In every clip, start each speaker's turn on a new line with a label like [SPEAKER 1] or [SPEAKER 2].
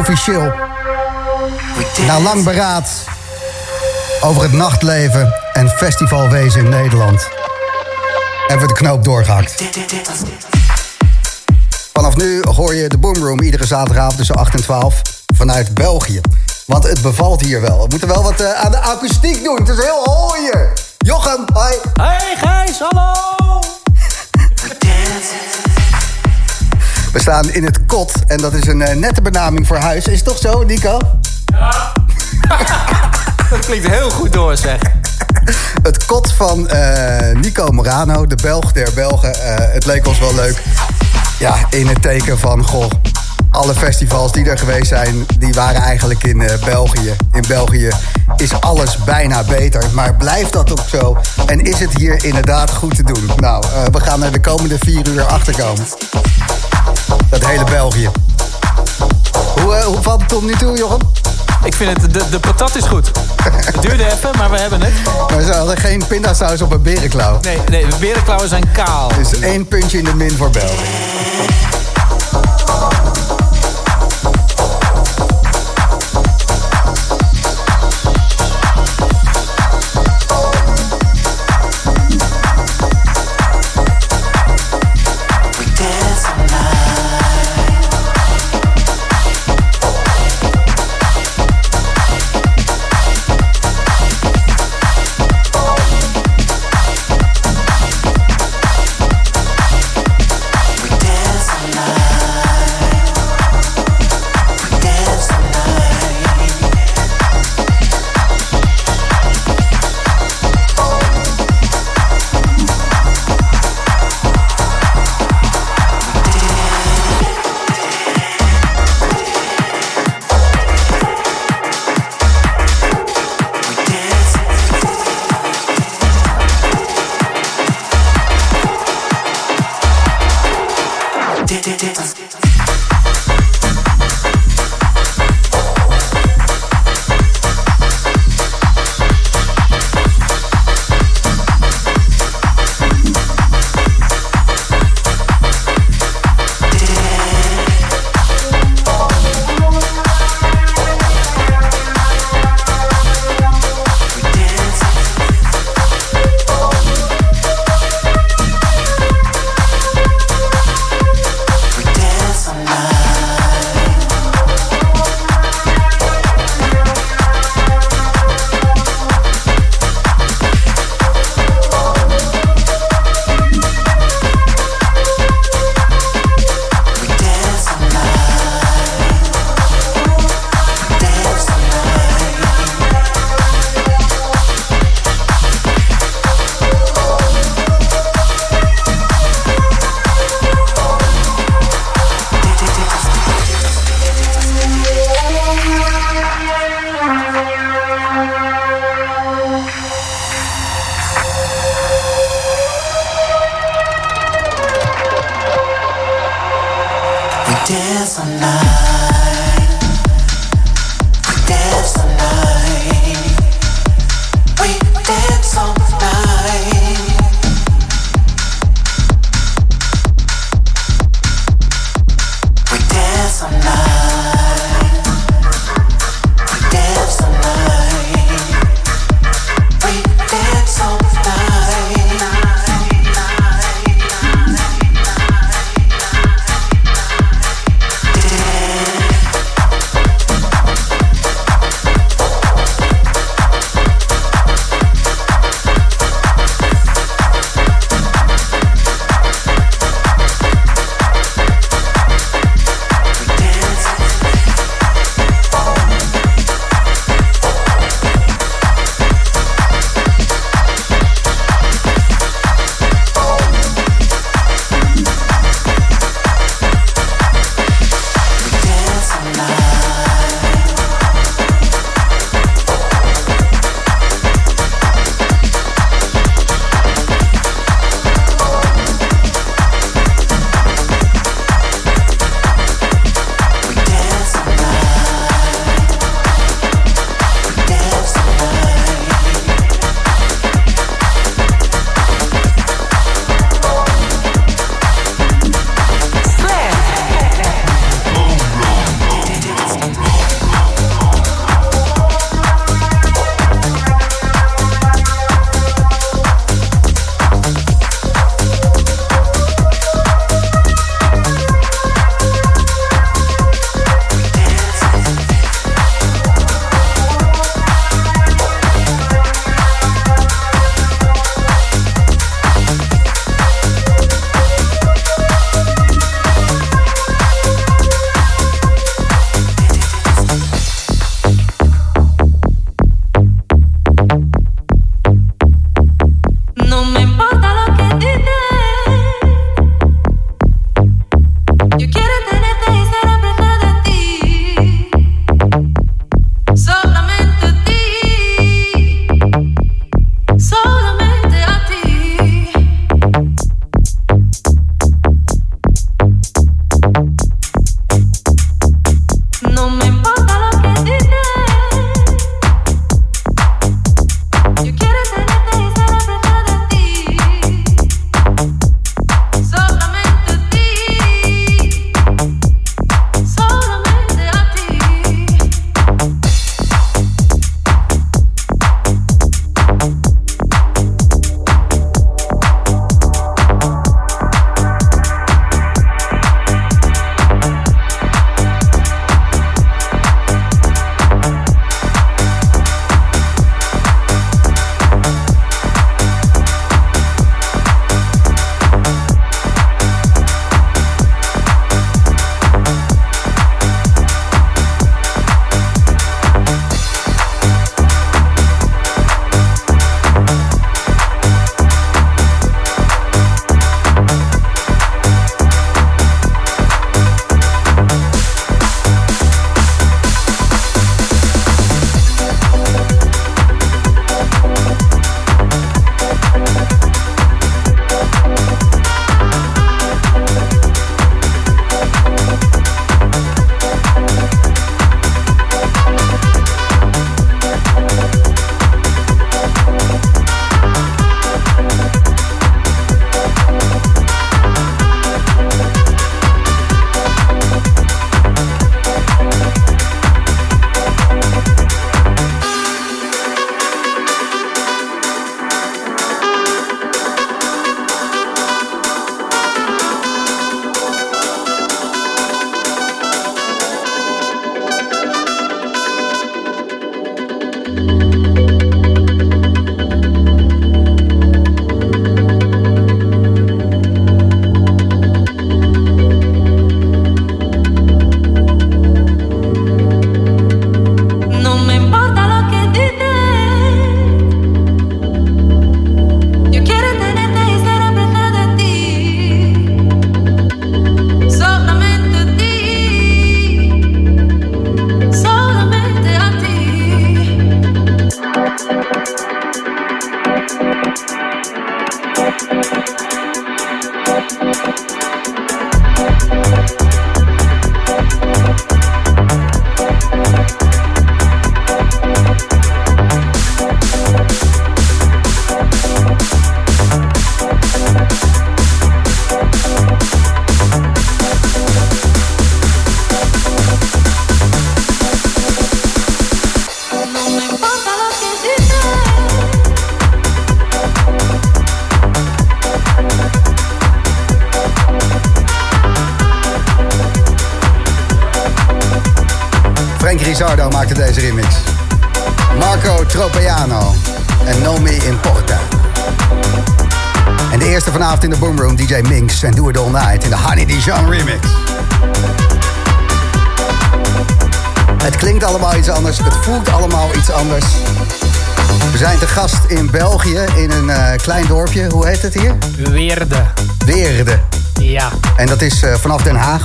[SPEAKER 1] officieel. Na lang beraad over het nachtleven en festivalwezen in Nederland... hebben we de knoop doorgehakt. Vanaf nu hoor je de Boomroom iedere zaterdagavond tussen 8 en 12 vanuit België. Want het bevalt hier wel. We moeten wel wat eh, aan de akoestiek doen. Het is heel hooi hier. Jochem, hoi.
[SPEAKER 2] Hey Gijs, hallo!
[SPEAKER 1] We staan in het kot en dat is een eh, nette benaming voor huis. Is het toch zo, Nico?
[SPEAKER 2] Dat klinkt heel goed door, zeg.
[SPEAKER 1] Het kot van eh, Nico Morano, de Belg der Belgen. Eh, het leek ons wel leuk. Ja, in het teken van, goh, alle festivals die er geweest zijn... die waren eigenlijk in eh, België. In België is alles bijna beter. Maar blijft dat ook zo? En is het hier inderdaad goed te doen? Nou, we gaan er de komende vier uur achterkomen. Dat hele België. Hoe, eh, hoe valt het tot nu toe, Jochem?
[SPEAKER 2] Ik vind het, de, de patat is goed. Het duurde even, maar we hebben het.
[SPEAKER 1] Maar ze hadden geen pindasaus op een berenklauw.
[SPEAKER 2] Nee, nee de berenklauwen zijn kaal.
[SPEAKER 1] Dus één puntje in de min voor België.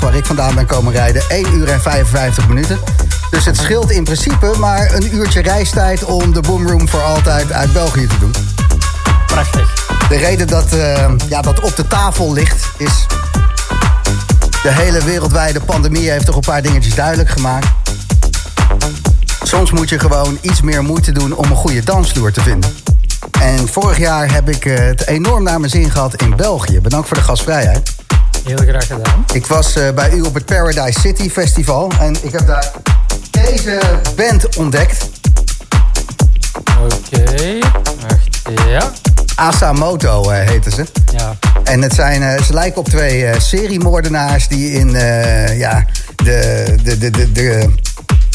[SPEAKER 1] Waar ik vandaan ben komen rijden, 1 uur en 55 minuten. Dus het scheelt in principe maar een uurtje reistijd om de Boomroom voor altijd uit België te doen.
[SPEAKER 2] Prachtig.
[SPEAKER 1] De reden dat uh, ja, dat op de tafel ligt is... De hele wereldwijde pandemie heeft toch een paar dingetjes duidelijk gemaakt. Soms moet je gewoon iets meer moeite doen om een goede dansvloer te vinden. En vorig jaar heb ik het enorm naar mijn zin gehad in België. Bedankt voor de gastvrijheid.
[SPEAKER 2] Heel graag gedaan.
[SPEAKER 1] Ik was uh, bij u op het Paradise City Festival en ik heb daar deze band ontdekt.
[SPEAKER 2] Oké, okay. wacht, ja.
[SPEAKER 1] Asamoto uh, heten ze.
[SPEAKER 2] Ja.
[SPEAKER 1] En het zijn, uh, ze lijken op twee uh, seriemoordenaars die in ja, de, de, de, de, de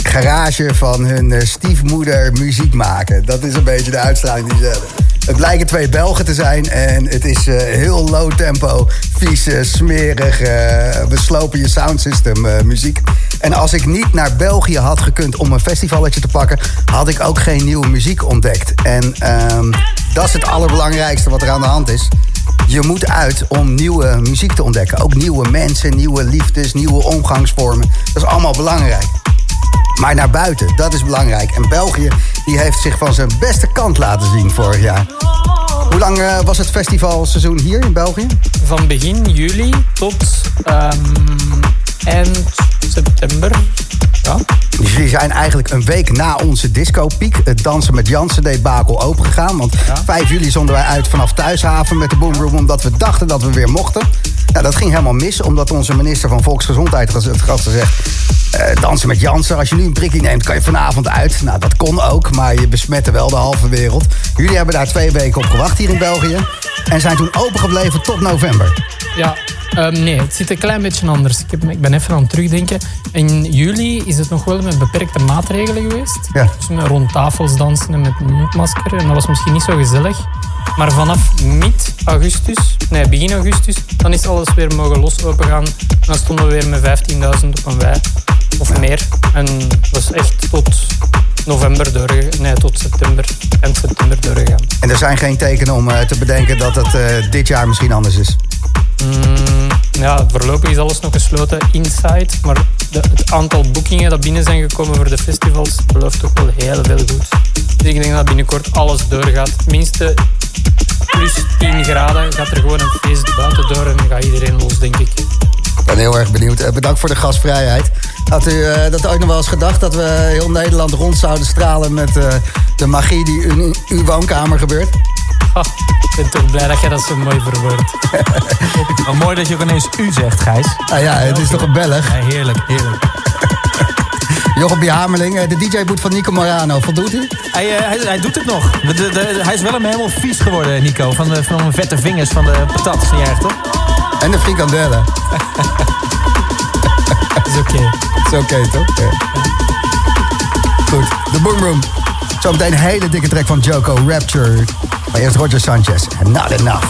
[SPEAKER 1] garage van hun stiefmoeder muziek maken. Dat is een beetje de uitstraling die ze hebben. Het lijken twee Belgen te zijn en het is uh, heel low tempo, vieze, smerig, uh, beslopen je soundsystem muziek. En als ik niet naar België had gekund om een festivalletje te pakken, had ik ook geen nieuwe muziek ontdekt. En um, dat is het allerbelangrijkste wat er aan de hand is. Je moet uit om nieuwe muziek te ontdekken. Ook nieuwe mensen, nieuwe liefdes, nieuwe omgangsvormen. Dat is allemaal belangrijk. Maar naar buiten, dat is belangrijk. En België die heeft zich van zijn beste kant laten zien vorig jaar. Hoe lang uh, was het festivalseizoen hier in België?
[SPEAKER 2] Van begin juli tot um, eind september. Ja.
[SPEAKER 1] Dus jullie zijn eigenlijk een week na onze disco-piek, het Dansen met Jansen debakel opengegaan. Want ja. 5 juli zonden wij uit vanaf Thuishaven met de Boomroom, omdat we dachten dat we weer mochten. Nou, dat ging helemaal mis, omdat onze minister van Volksgezondheid het had gezegd... Uh, dansen met Jansen, als je nu een prikkie neemt, kan je vanavond uit. Nou, dat kon ook, maar je besmette wel de halve wereld. Jullie hebben daar twee weken op gewacht hier in België. En zijn toen opengebleven tot november.
[SPEAKER 2] Ja, Um, nee, het zit een klein beetje anders. Ik, heb, ik, ben even aan het terugdenken. In juli is het nog wel met beperkte maatregelen geweest.
[SPEAKER 1] Ja.
[SPEAKER 2] Dus met rond tafels dansen en met mondmasker. En dat was misschien niet zo gezellig. Maar vanaf mid-augustus, nee, begin augustus, dan is alles weer mogen los opengaan. Dan stonden we weer met 15.000 op een wei. Of meer. En dat is echt tot november doorgegaan. Nee, tot september, eind september doorgegaan.
[SPEAKER 1] En er zijn geen tekenen om uh, te bedenken dat het uh, dit jaar misschien anders is?
[SPEAKER 2] Mm, ja, voorlopig is alles nog gesloten inside. Maar de, het aantal boekingen dat binnen zijn gekomen voor de festivals belooft toch wel heel veel goed. Dus ik denk dat binnenkort alles doorgaat. Minste plus 10 graden gaat er gewoon een feest buiten door en gaat iedereen los, denk ik.
[SPEAKER 1] Ik ben heel erg benieuwd. Bedankt voor de gastvrijheid. Had u uh, dat ooit nog wel eens gedacht dat we heel Nederland rond zouden stralen met uh, de magie die in uw woonkamer gebeurt?
[SPEAKER 2] Oh, ik ben toch blij dat jij dat zo mooi verwoordt.
[SPEAKER 3] oh, mooi dat je ook ineens u zegt, Gijs.
[SPEAKER 1] Ah ja, het is toch een Belg?
[SPEAKER 3] Ja, heerlijk, heerlijk.
[SPEAKER 1] Jochem Hamerling, de DJ-boot van Nico Morano, voldoet u?
[SPEAKER 3] Hij, uh, hij, hij, doet het nog. De, de, de, hij is wel helemaal vies geworden, Nico. Van de, van vette vingers van de patat. Is niet erg, toch?
[SPEAKER 1] En de frikandellen.
[SPEAKER 2] is oké. Okay.
[SPEAKER 1] Is oké, okay, toch? Goed, de Boomroom. Zometeen een hele dikke track van Joko Rapture. Maar eerst Roger Sanchez. Not enough.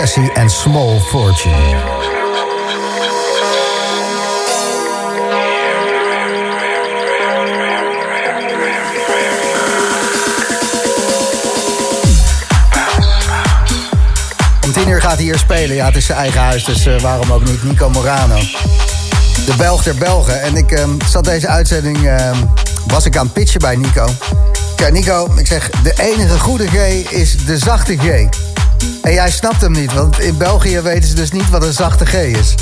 [SPEAKER 1] Sessie en Small Fortune. Uur gaat hij hier spelen. Ja, het is zijn eigen huis, dus eh, waarom ook niet? Nico Morano. De Belg der Belgen. En ik ehm, zat deze uitzending... ehm, was ik aan het pitchen bij Nico. Ja, Nico, ik zeg... De enige goede G is de zachte G. En jij snapt hem niet, want in België weten ze dus niet wat een zachte G is.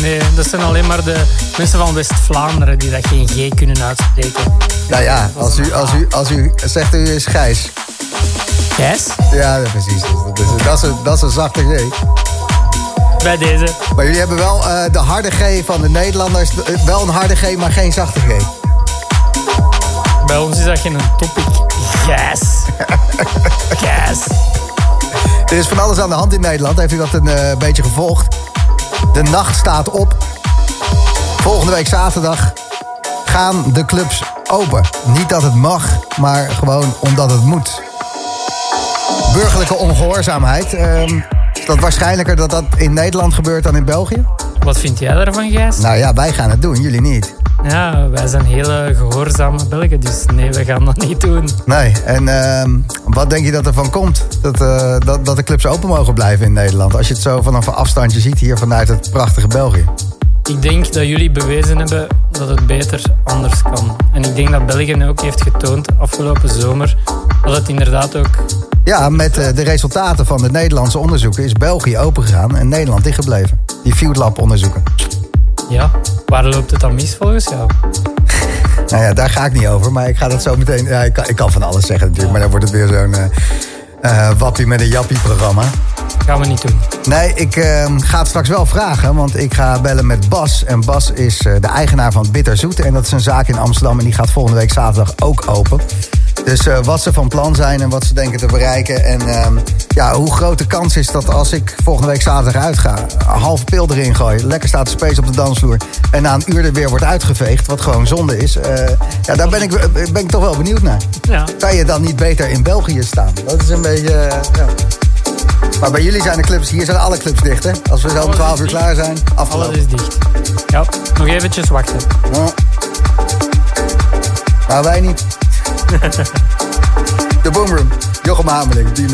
[SPEAKER 2] Nee, dat zijn alleen maar de mensen van West-Vlaanderen die dat geen G kunnen uitspreken.
[SPEAKER 1] Nou ja, als u, als u, als u zegt u is Gijs.
[SPEAKER 2] Gijs?
[SPEAKER 1] Ja, precies. Dat is, dat, is een, dat is een zachte G.
[SPEAKER 2] Bij deze.
[SPEAKER 1] Maar jullie hebben wel eh, de harde G van de Nederlanders. eh, Wel een harde G, maar geen zachte G.
[SPEAKER 2] Bij ons is dat geen topic. Gijs. Gijs.
[SPEAKER 1] Er is van alles aan de hand in Nederland. Heeft u dat een eh, beetje gevolgd? De nacht staat op. Volgende week zaterdag gaan de clubs open. Niet dat het mag, maar gewoon omdat het moet. Burgerlijke ongehoorzaamheid. ehm, is dat waarschijnlijker dat dat in Nederland gebeurt dan in België?
[SPEAKER 2] Wat vind jij daarvan, Gijs?
[SPEAKER 1] Nou ja, wij gaan het doen, jullie niet.
[SPEAKER 2] Ja, wij zijn hele gehoorzame Belgen, dus nee, we gaan dat niet doen.
[SPEAKER 1] Nee, en ehm, wat denk je dat er van komt? Dat, eh, dat, dat de clubs open mogen blijven in Nederland. Als je het zo vanaf een afstandje ziet hier vanuit het prachtige België.
[SPEAKER 2] Ik denk dat jullie bewezen hebben dat het beter anders kan. En ik denk dat België ook heeft getoond afgelopen zomer dat het inderdaad ook...
[SPEAKER 1] Ja, met eh, de resultaten van de Nederlandse onderzoeken is België opengegaan en Nederland dichtgebleven. Die Field Lab onderzoeken.
[SPEAKER 2] Ja, waar loopt het dan mis volgens jou?
[SPEAKER 1] Nou ja, daar ga ik niet over, maar ik ga dat zo meteen... Ja, ik, kan, ik kan van alles zeggen natuurlijk, maar dan wordt het weer zo'n eh, eh, wappie met een jappie programma.
[SPEAKER 2] Gaan we niet doen.
[SPEAKER 1] Nee, ik eh, ga het straks wel vragen, want ik ga bellen met Bas. En Bas is eh, de eigenaar van Bitterzoet. En dat is een zaak in Amsterdam en die gaat volgende week zaterdag ook open. Dus eh, wat ze van plan zijn en wat ze denken te bereiken. En ehm, ja, hoe groot de kans is dat als ik volgende week zaterdag uitga... een halve pil erin gooi, lekker staat de space op de dansvloer... en na een uur er weer wordt uitgeveegd, wat gewoon zonde is. eh, ja, daar ben ik, eh, ben ik toch wel benieuwd naar.
[SPEAKER 2] Ja.
[SPEAKER 1] Kan je dan niet beter in België staan? Dat is een beetje... ja. Maar bij jullie zijn de clubs, hier zijn alle clubs dicht, hè? Als we zo om
[SPEAKER 2] Alles
[SPEAKER 1] 12
[SPEAKER 2] is
[SPEAKER 1] uur klaar zijn,
[SPEAKER 2] Alles
[SPEAKER 1] afgelopen.
[SPEAKER 2] is dicht. Ja, nog eventjes wachten.
[SPEAKER 1] Ja. Maar wij niet. De Boomroom, Jochem Hameling, die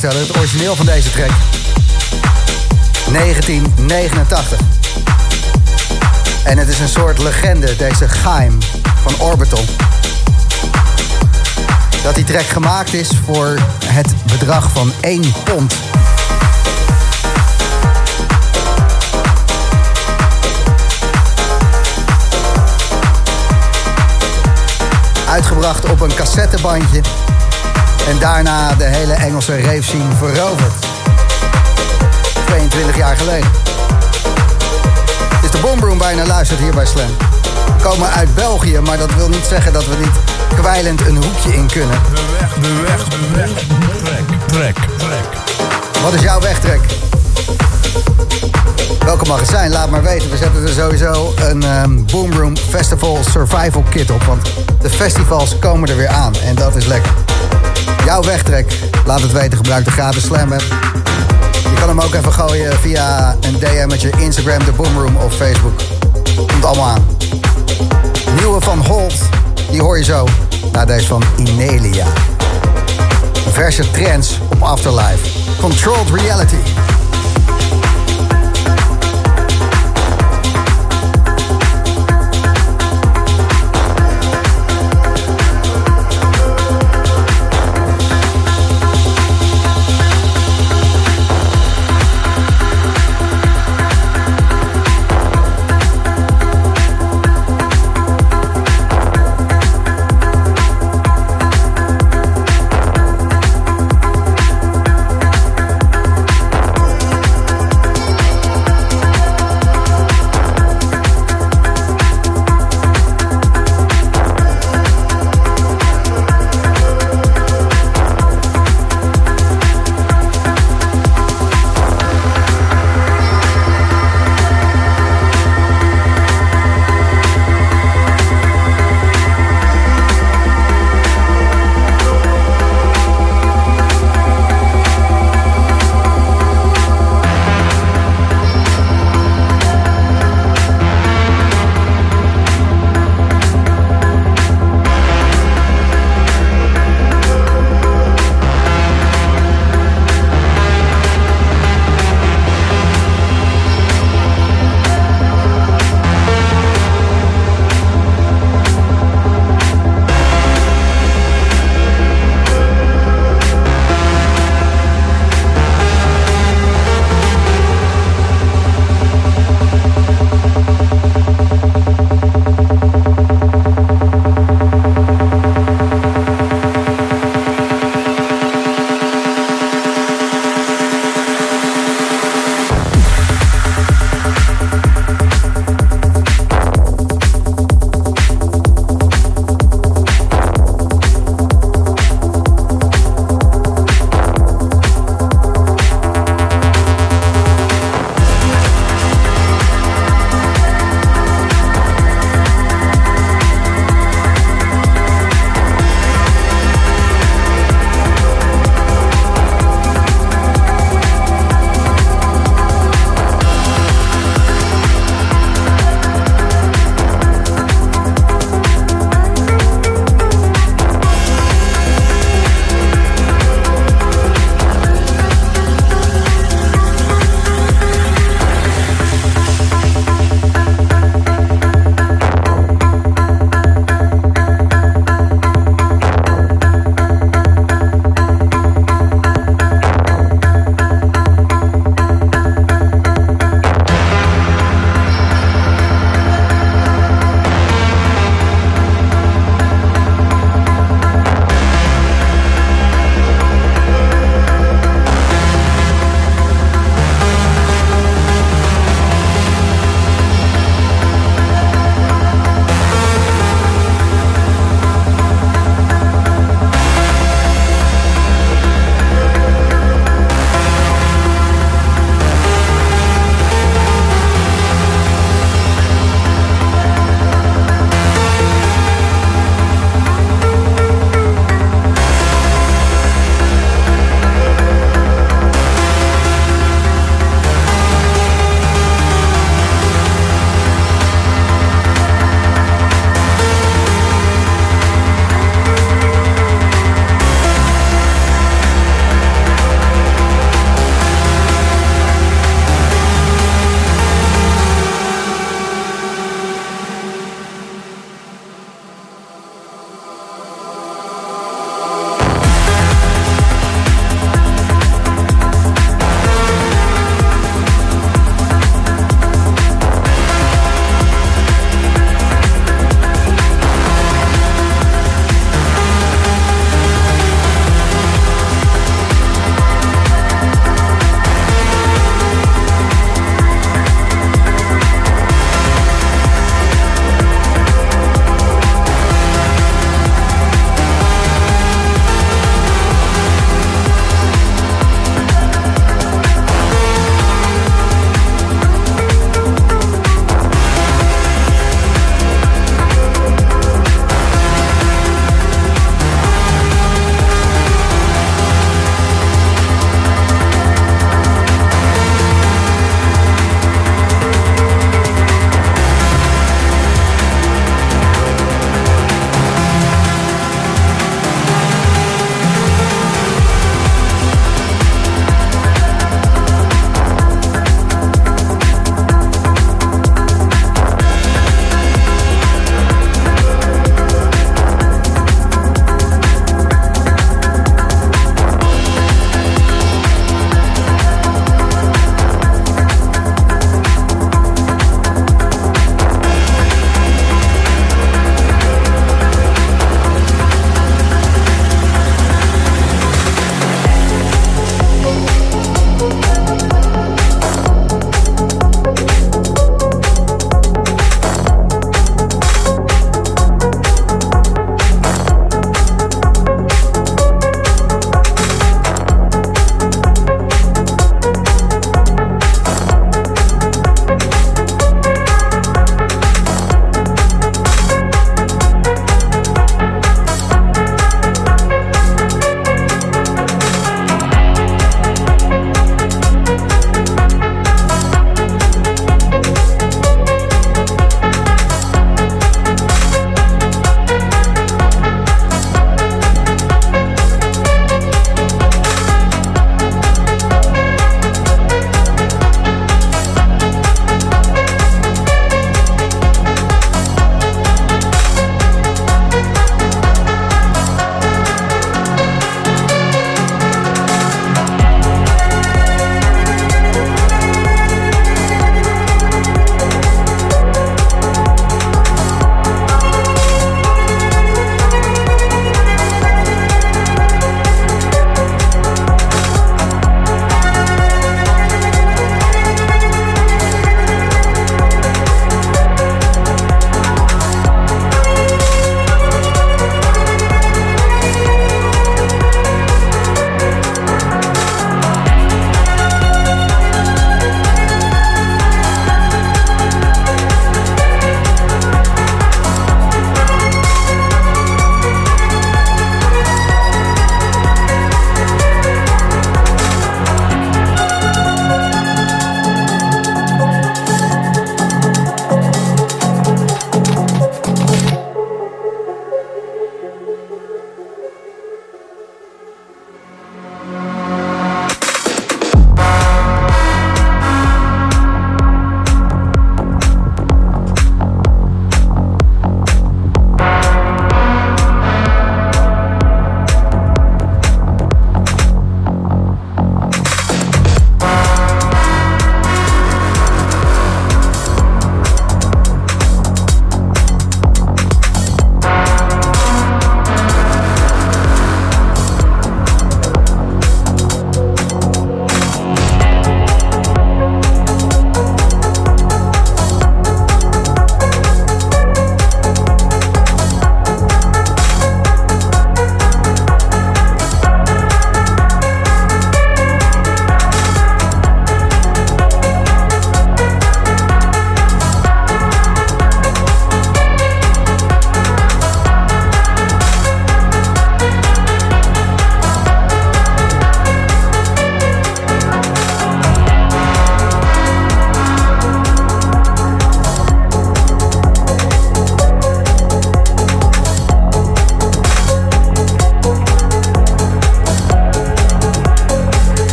[SPEAKER 1] voorstellen, het origineel van deze track. 1989. En het is een soort legende, deze Geim van Orbital. Dat die track gemaakt is voor het bedrag van 1 pond. Uitgebracht op een cassettebandje. En daarna de hele Engelse rave scene veroverd. 22 jaar geleden. Het is de Boomroom bijna luistert hier bij Slam. We komen uit België, maar dat wil niet zeggen dat we niet kwijlend een hoekje in kunnen.
[SPEAKER 4] De weg, de weg, de weg. Trek, trek, trek.
[SPEAKER 1] Wat is jouw wegtrek? Welke mag het zijn? Laat maar weten. We zetten er sowieso een um, Boomroom Festival Survival Kit op. Want de festivals komen er weer aan. En dat is lekker. Jouw wegtrek? Laat het weten. Gebruik de gratis Slam app. Je kan hem ook even gooien via een DM met je Instagram, de Boomroom of Facebook. Komt allemaal aan. Nieuwe van Holt, die hoor je zo. Na deze van Inelia. Verse trends op Afterlife. Controlled Reality.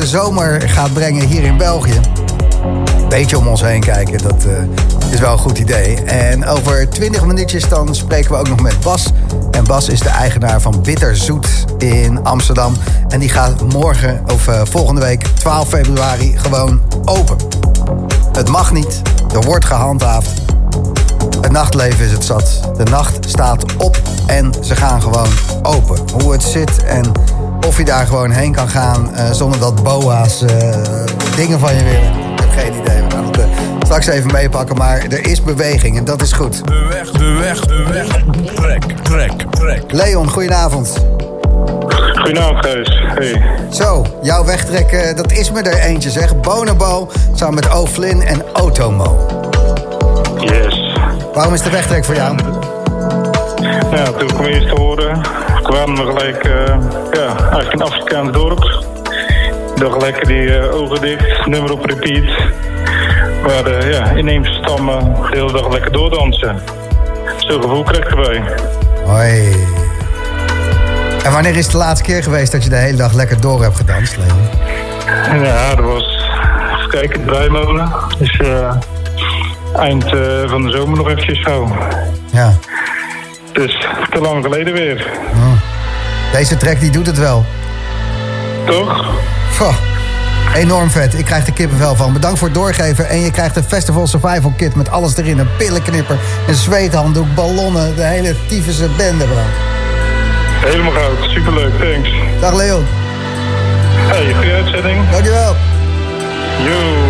[SPEAKER 1] De zomer gaat brengen hier in België. Beetje om ons heen kijken, dat is wel een goed idee. En over 20 minuutjes dan spreken we ook nog met Bas. En Bas is de eigenaar van Bitterzoet in Amsterdam. En die gaat morgen of volgende week 12 februari gewoon open. Het mag niet. Er wordt gehandhaafd. Het nachtleven is het zat. De nacht staat op en ze gaan gewoon open. Hoe het zit en of je daar gewoon heen kan gaan uh, zonder dat boa's uh, dingen van je willen. Ik heb geen idee. We gaan het uh, straks even meepakken, maar er is beweging en dat is goed.
[SPEAKER 4] De weg, de weg, de weg. Trek, trek, trek.
[SPEAKER 1] Leon, goedenavond.
[SPEAKER 5] Goedenavond, Kees. Hey.
[SPEAKER 1] Zo, jouw wegtrek, uh, dat is me er eentje, zeg. Bonobo, samen met O'Flynn en Otomo.
[SPEAKER 5] Yes.
[SPEAKER 1] Waarom is de wegtrek voor jou?
[SPEAKER 5] Ja, toen ik hem eerst te horen, kwamen we gelijk, uh, ja, eigenlijk een Afrikaans dorp. Dag lekker die uh, ogen dicht, nummer op repeat. Waar de ja, inheemse stammen de hele dag lekker doordansen. Zo'n gevoel krijg ik erbij.
[SPEAKER 1] Hoi. En wanneer is het de laatste keer geweest dat je de hele dag lekker door hebt gedanst, Leon?
[SPEAKER 5] Ja, dat was, even kijken, Draaimolen. Dus uh, eind uh, van de zomer nog eventjes zo.
[SPEAKER 1] Ja.
[SPEAKER 5] Dus te lang geleden weer.
[SPEAKER 1] Oh. Deze track die doet het wel.
[SPEAKER 5] Toch?
[SPEAKER 1] Goh. Enorm vet. Ik krijg er kippenvel van. Bedankt voor het doorgeven. En je krijgt een Festival Survival Kit met alles erin. Een pillenknipper, een zweethanddoek, ballonnen. De hele tyfusche bende, bro.
[SPEAKER 5] Helemaal goud. Superleuk. Thanks.
[SPEAKER 1] Dag Leon.
[SPEAKER 5] Hey, goede uitzending.
[SPEAKER 1] Dankjewel.
[SPEAKER 5] Yo.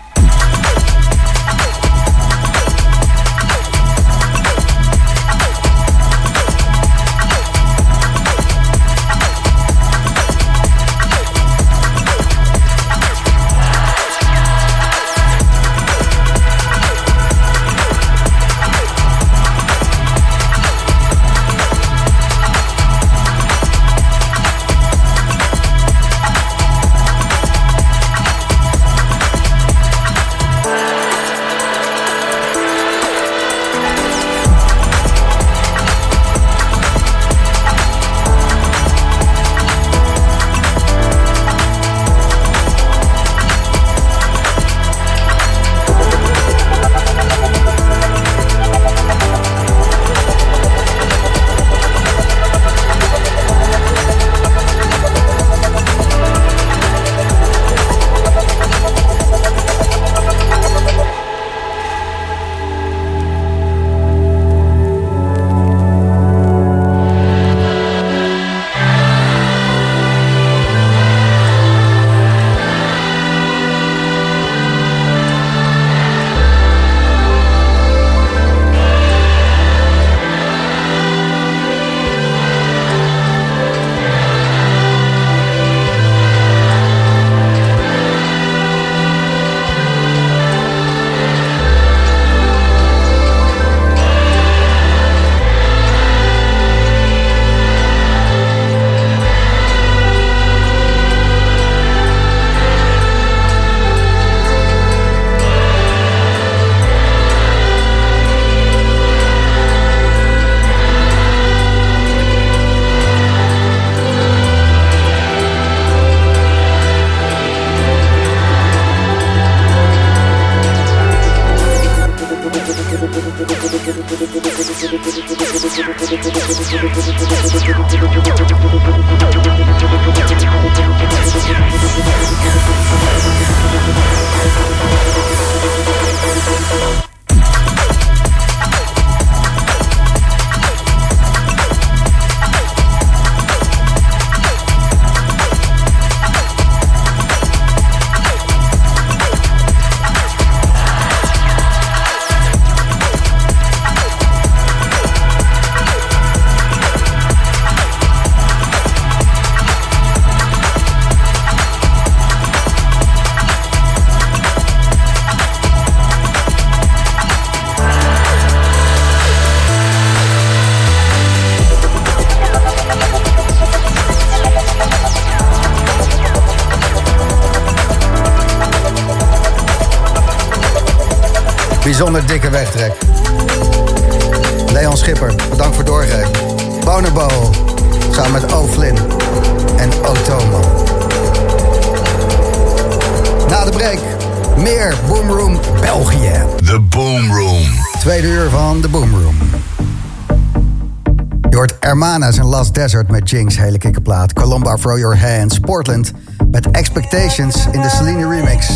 [SPEAKER 1] Jinx, hele kikkerplaat. Colomba, Throw Your Hands. Portland met Expectations in de Celine remix.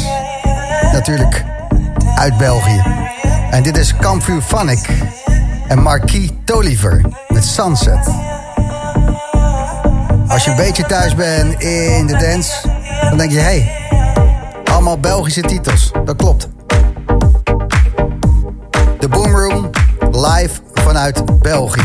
[SPEAKER 1] Natuurlijk uit België. En dit is Camfu Vanik en Marquis Toliver met Sunset. Als je een beetje thuis bent in de dance, dan denk je... hey, allemaal Belgische titels. Dat klopt. De Boomroom live vanuit België.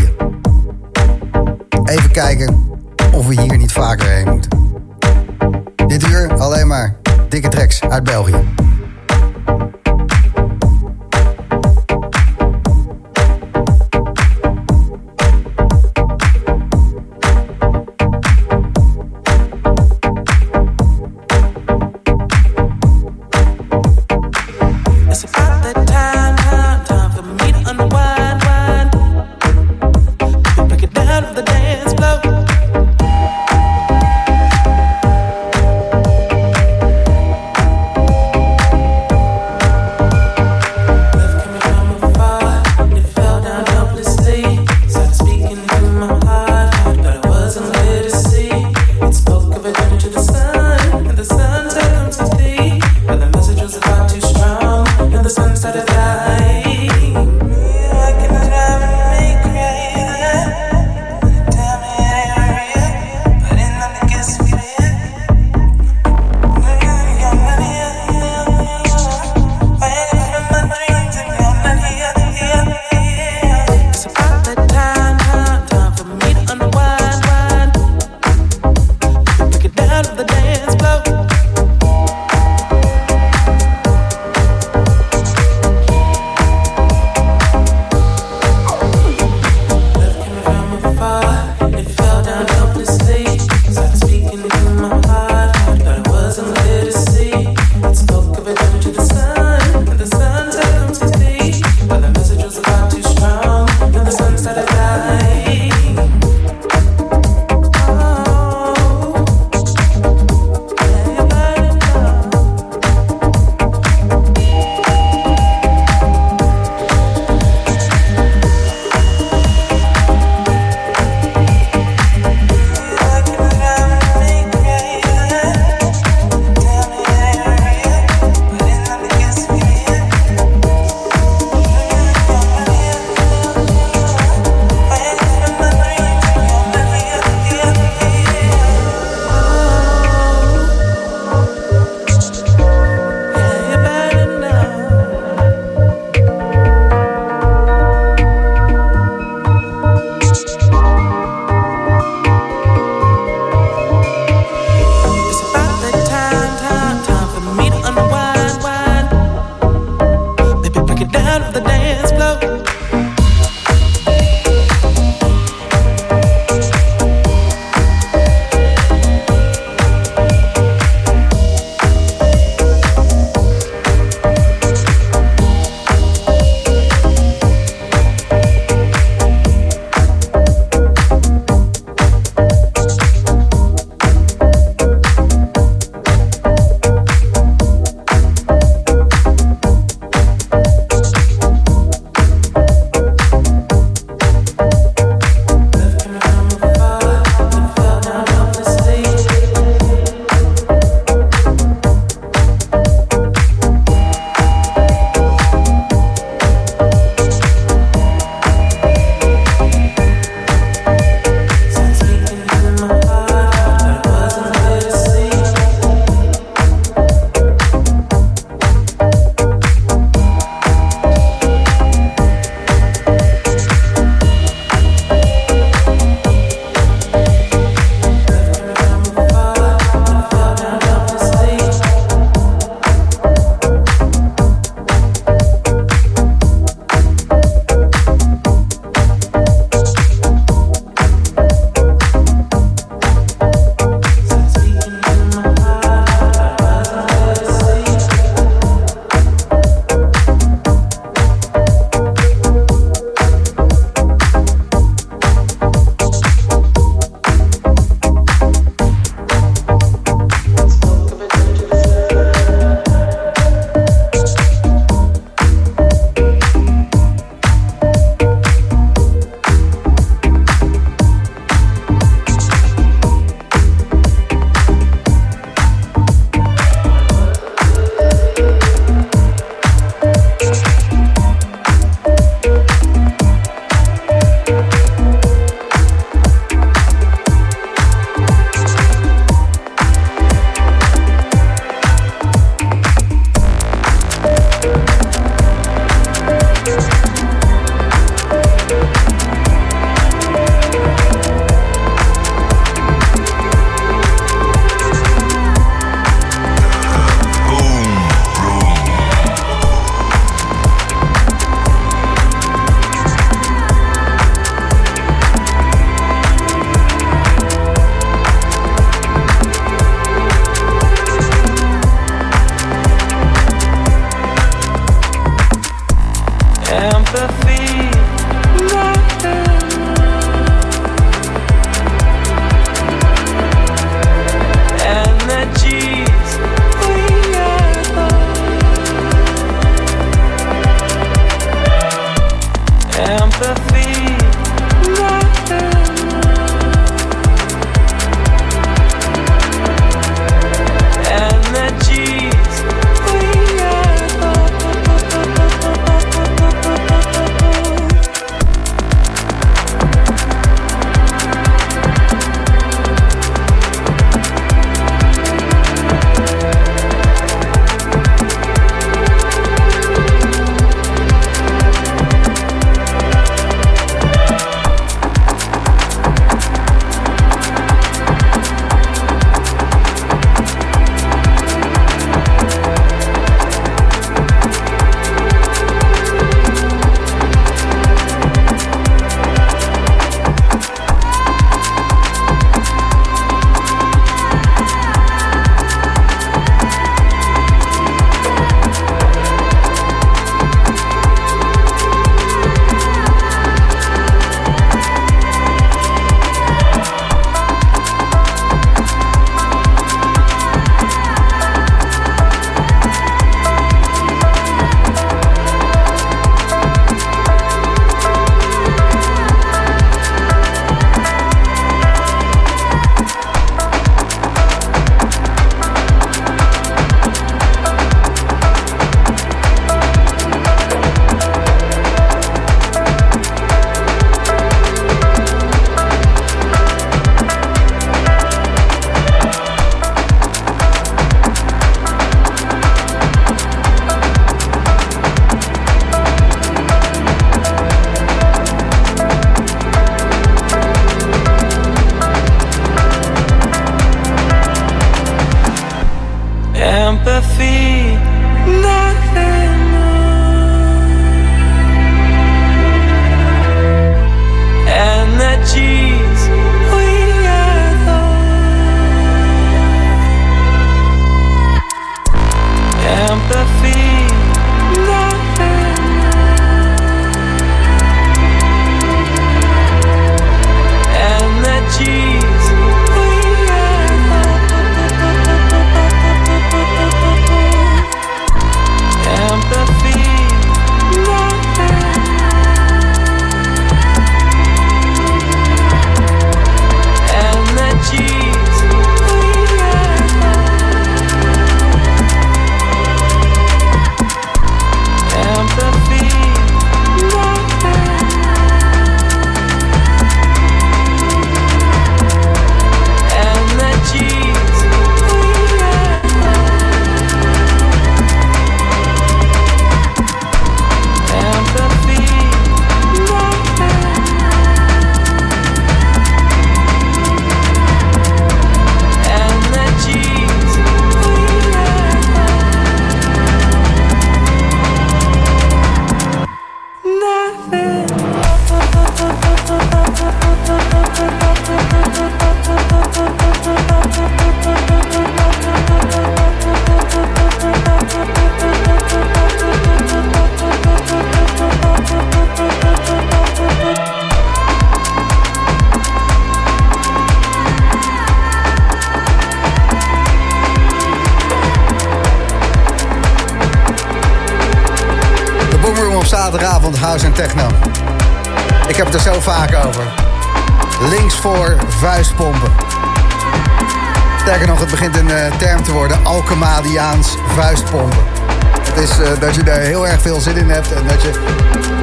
[SPEAKER 1] Veel zin in hebt. En dat je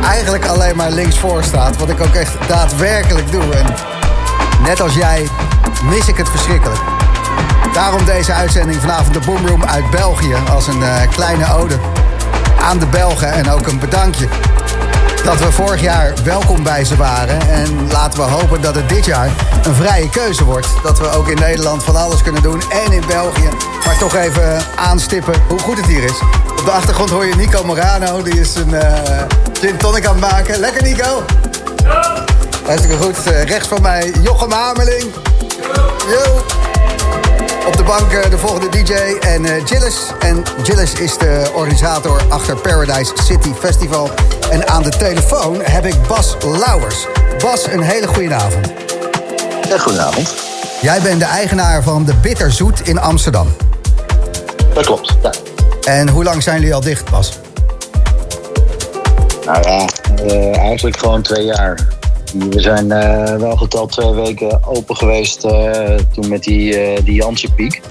[SPEAKER 1] eigenlijk alleen maar links voor staat. Wat ik ook echt daadwerkelijk doe. En net als jij mis ik het verschrikkelijk. Daarom deze uitzending vanavond de Boomroom uit België. Als een eh, kleine ode aan de Belgen en ook een bedankje dat we vorig jaar welkom bij ze waren. En laten we hopen dat het dit jaar een vrije keuze wordt. Dat we ook in Nederland van alles kunnen doen en in België. Maar toch even aanstippen hoe goed het hier is. Op de achtergrond hoor je Nico Morano. Die is een eh gin tonic aan het maken. Lekker Nico? Hartstikke goed. Eh, rechts van mij Jochem Hamerling. Yo. Op de bank eh, de volgende DJ en eh Gilles. En Gilles is de organisator achter Paradise City Festival. En aan de telefoon heb ik Bas Lauwers. Bas, een hele goede avond.
[SPEAKER 6] Ja, goedenavond.
[SPEAKER 1] Jij bent de eigenaar van de Bitterzoet in Amsterdam.
[SPEAKER 6] Dat klopt, ja.
[SPEAKER 1] En hoe lang zijn jullie al dicht, Bas?
[SPEAKER 6] Nou ja, eh, eigenlijk gewoon twee jaar. We zijn eh, wel geteld twee weken open geweest eh, toen met die, die Janssen-piek.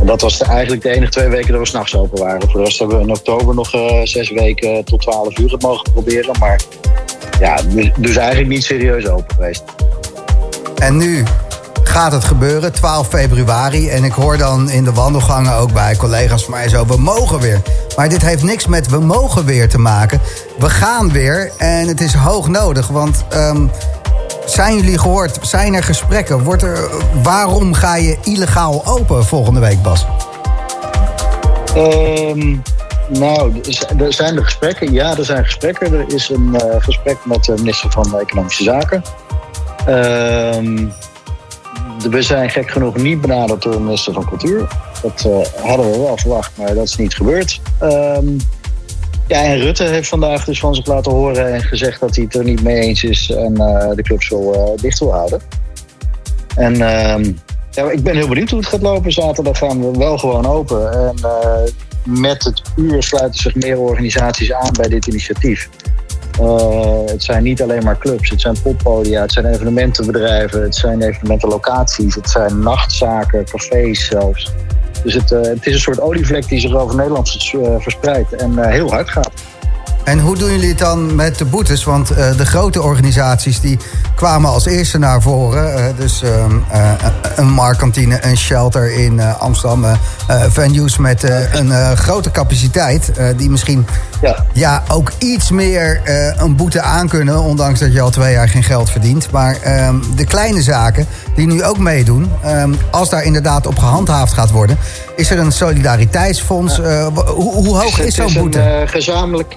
[SPEAKER 6] En dat was de- eigenlijk de enige twee weken dat we s'nachts open waren. Voor de rest hebben we in oktober nog zes weken tot 12 uur het mogen proberen. Maar ja, dus, dus eigenlijk niet serieus open geweest.
[SPEAKER 1] En nu gaat het gebeuren, 12 februari. En ik hoor dan in de wandelgangen ook bij collega's van mij zo... we mogen weer. Maar dit heeft niks met we mogen weer te maken. We gaan weer en het is hoog nodig. Want ehm, zijn jullie gehoord? Zijn er gesprekken? Wordt er, waarom ga je illegaal open volgende week, Bas?
[SPEAKER 6] Ehm, nou, er zijn er gesprekken. Ja, er zijn gesprekken. Er is een eh, gesprek met de minister van Economische Zaken. Ehm, we zijn gek genoeg niet benaderd door de minister van Cultuur. Dat eh, hadden we wel verwacht, maar dat is niet gebeurd. Ehm, ja, en Rutte heeft vandaag dus van zich laten horen en gezegd dat hij het er niet mee eens is en eh, de clubs wil, eh, dicht wil houden. En ehm, ja, ik ben heel benieuwd hoe het gaat lopen. Zaterdag gaan we wel gewoon open. En met het uur sluiten zich meer organisaties aan bij dit initiatief. Eh, het zijn niet alleen maar clubs, het zijn poppodia, het zijn evenementenbedrijven, het zijn evenementenlocaties, het zijn nachtzaken, cafés zelfs. Dus het, eh, het is een soort olievlek die zich over Nederland eh, verspreidt en heel hard gaat.
[SPEAKER 1] En hoe doen jullie het dan met de boetes? Want eh, de grote organisaties die kwamen als eerste naar voren. Eh, dus ehm, eh, een marktkantine, een shelter in Amsterdam. venues met een grote capaciteit. die misschien
[SPEAKER 6] Ja.
[SPEAKER 1] ja, ook iets meer een boete aankunnen. Ondanks dat je al twee jaar geen geld verdient. Maar ehm, de kleine zaken die nu ook meedoen. ehm, als daar inderdaad op gehandhaafd gaat worden. Is er een solidariteitsfonds? Hoe, hoe hoog
[SPEAKER 6] Het
[SPEAKER 1] is zo'n
[SPEAKER 6] een,
[SPEAKER 1] boete?
[SPEAKER 6] eh, gezamenlijk,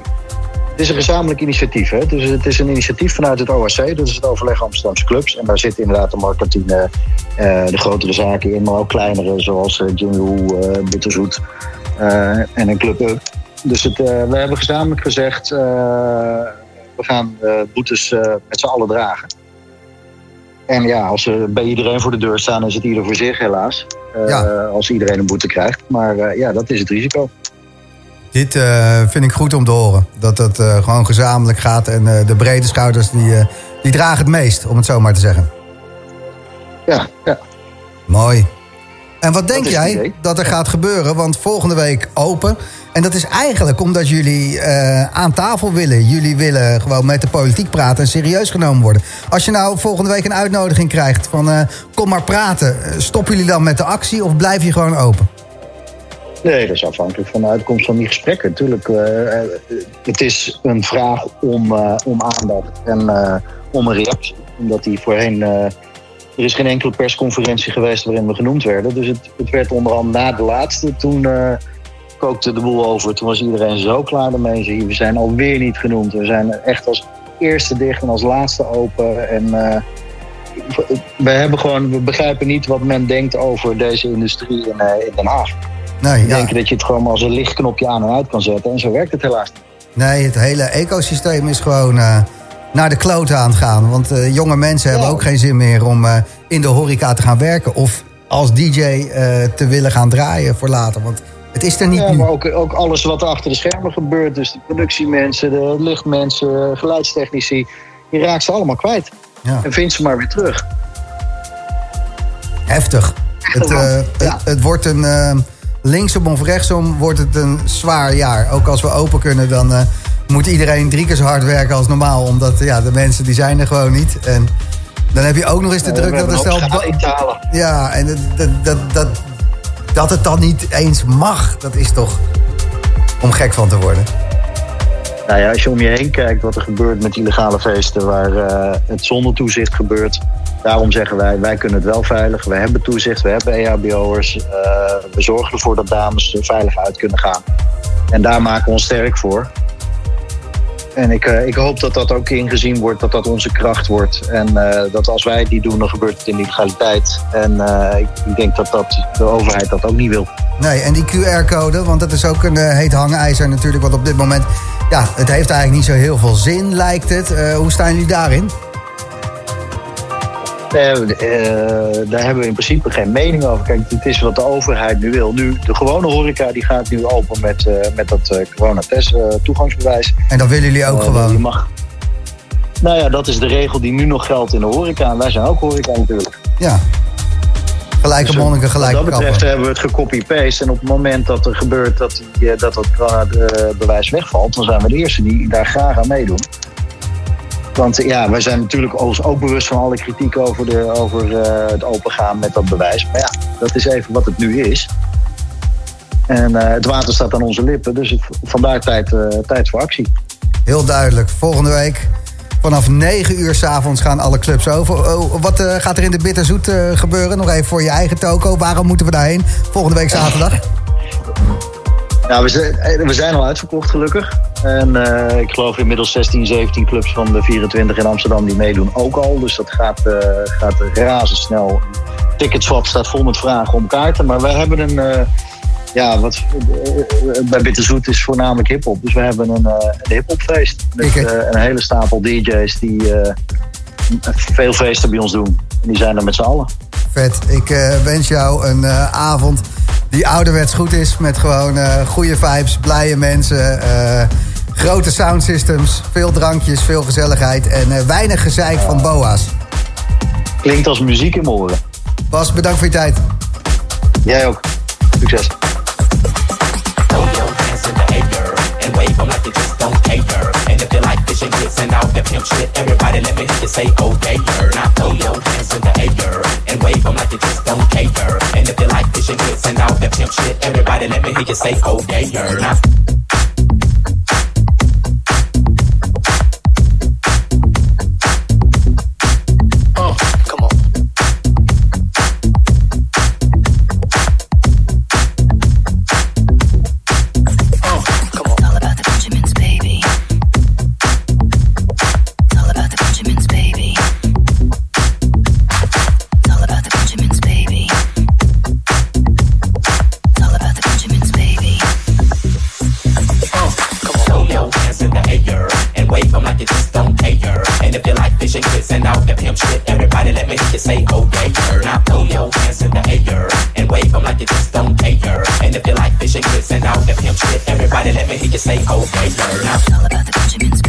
[SPEAKER 6] is een gezamenlijk initiatief. Hè? Dus het is een initiatief vanuit het OAC, dat is het Overleg Amsterdamse Clubs. En daar zitten inderdaad de marktkantine, eh, de grotere zaken in, maar ook kleinere, zoals uh, Jimmy eh, Bitterzoet eh, en een Club Up. Dus het, eh, we hebben gezamenlijk gezegd, eh, we gaan eh, boetes eh, met z'n allen dragen. En ja, als ze bij iedereen voor de deur staan, is het ieder voor zich helaas. Eh. Als iedereen een boete krijgt. Maar eh, ja, dat is het risico.
[SPEAKER 1] Dit eh, vind ik goed om te horen. Dat het eh, gewoon gezamenlijk gaat. En eh, de brede schouders die, die dragen het meest, om het zo maar te zeggen.
[SPEAKER 6] Ja, ja.
[SPEAKER 1] Mooi. En wat denk jij dat er gaat gebeuren? Want volgende week open. En dat is eigenlijk omdat jullie aan tafel willen. Jullie willen gewoon met de politiek praten en serieus genomen worden. Als je nou volgende week een uitnodiging krijgt van kom maar praten. Stoppen jullie dan met de actie of blijf je gewoon open?
[SPEAKER 6] Nee, dat is afhankelijk van de uitkomst van die gesprekken. Natuurlijk, eh, eh, het is een vraag om, eh, om aandacht en om een reactie. Omdat die voorheen... er is geen enkele persconferentie geweest waarin we genoemd werden. Dus het, het werd onder andere na de laatste. Toen kookte de boel over. Toen was iedereen zo klaar ermee. Je, We zijn alweer niet genoemd. We zijn echt als eerste dicht en als laatste open. En we, hebben gewoon, we begrijpen niet wat men denkt over deze industrie in, in Den Haag.
[SPEAKER 1] Nee, ja.
[SPEAKER 6] denken dat je het gewoon als een lichtknopje aan en uit kan zetten. En zo werkt het helaas niet.
[SPEAKER 1] nee het hele ecosysteem is gewoon eh, naar de klote aan het gaan. Want eh, jonge mensen hebben
[SPEAKER 6] Ja.
[SPEAKER 1] ook geen zin meer om eh, in de horeca te gaan werken. Of als DJ te willen gaan draaien voor later. Want het is er niet
[SPEAKER 6] Ja, maar ook, ook alles wat er achter de schermen gebeurt. Dus de productiemensen, de lichtmensen, geluidstechnici. Je raakt ze allemaal kwijt.
[SPEAKER 1] Ja.
[SPEAKER 6] En vindt ze maar weer terug.
[SPEAKER 1] Heftig. Het, het, het wordt een. Linksom of rechtsom wordt het een zwaar jaar. Ook als we open kunnen, dan eh, moet iedereen drie keer zo hard werken als normaal. Omdat ja, de mensen die zijn er gewoon niet. En dan heb je ook nog eens de druk dat er stel. Ja, en dat, dat, dat, dat, dat het dan niet eens mag, dat is toch om gek van te worden.
[SPEAKER 6] Nou ja, als je om je heen kijkt wat er gebeurt met illegale feesten waar eh, het zonder toezicht gebeurt. Daarom zeggen wij, wij kunnen het wel veilig. We hebben toezicht, we hebben EHBO'ers. eh, we zorgen ervoor dat dames er veilig uit kunnen gaan. En daar maken we ons sterk voor. En ik, eh, ik hoop dat dat ook ingezien wordt, dat dat onze kracht wordt. En eh, dat als wij niet doen, dan gebeurt het in illegaliteit. En eh, ik, ik denk dat, dat de overheid dat ook niet wil.
[SPEAKER 1] Nee, en die QR-code, want dat is ook een heet hangijzer natuurlijk. Want op dit moment, ja, het heeft eigenlijk niet zo heel veel zin, lijkt het. Hoe staan jullie daarin?
[SPEAKER 6] Eh, eh, daar hebben we in principe geen mening over. Kijk, het is wat de overheid nu wil. Nu, de gewone horeca die gaat nu open met, eh, met dat coronatest toegangsbewijs.
[SPEAKER 1] En dat willen jullie ook gewoon.
[SPEAKER 6] Je mag... Nou ja, dat is de regel die nu nog geldt in de horeca. En wij zijn ook horeca natuurlijk.
[SPEAKER 1] Ja. Gelijke
[SPEAKER 6] Dus,
[SPEAKER 1] monniken, gelijke
[SPEAKER 6] Wat dat betreft
[SPEAKER 1] kappen.
[SPEAKER 6] hebben we het gecopy-paste. En op het moment dat er gebeurt dat die, dat, dat coronabewijs wegvalt... dan zijn we de eerste die daar graag aan meedoen. Want ja, wij zijn natuurlijk ons ook bewust van alle kritiek over, de, over eh, het opengaan met dat bewijs. Maar ja, dat is even wat het nu is. En eh, het water staat aan onze lippen, dus het, vandaar tijd, eh, tijd voor actie.
[SPEAKER 1] Heel duidelijk. Volgende week vanaf 9 uur s'avonds gaan alle clubs over. Oh, wat gaat er in de Bitterzoet eh, gebeuren? Nog even voor je eigen toko. Waarom moeten we daarheen? Volgende week zaterdag.
[SPEAKER 6] Nou, we zijn, eh, we zijn al uitverkocht gelukkig. En eh, ik geloof inmiddels 16, 17 clubs van de 24 in Amsterdam die meedoen ook al. Dus dat gaat, eh, gaat razendsnel. Ticketswap staat vol met vragen om kaarten. Maar we hebben een... ja, wat bij Bitterzoet is voornamelijk hiphop. Dus we hebben een, een hiphopfeest. Met een hele stapel DJ's die veel feesten bij ons doen. En die zijn er met z'n allen.
[SPEAKER 1] Vet. Ik eh, wens jou een eh, avond die ouderwets goed is. Met gewoon eh, goede vibes, blije mensen. eh, grote soundsystems, veel drankjes, veel gezelligheid. En eh, weinig gezeik van boa's.
[SPEAKER 6] Klinkt als muziek in mijn oren.
[SPEAKER 1] Bas, bedankt voor je tijd.
[SPEAKER 6] Jij ook. Succes.
[SPEAKER 7] Throw your hands in the air and wave 'em like you just don't grits and all that pimp shit. Everybody let me hear you say, yeah, you're Now throw your hands in the air and wave them like you just don't care. And if you like fishing grits and all that pimp shit, everybody let me hear you say, yeah, you're Now you just don't care. And if you like fishing grits and all that pimp shit, everybody let me hear you say, yeah, you're Now All
[SPEAKER 8] about the Benjamins,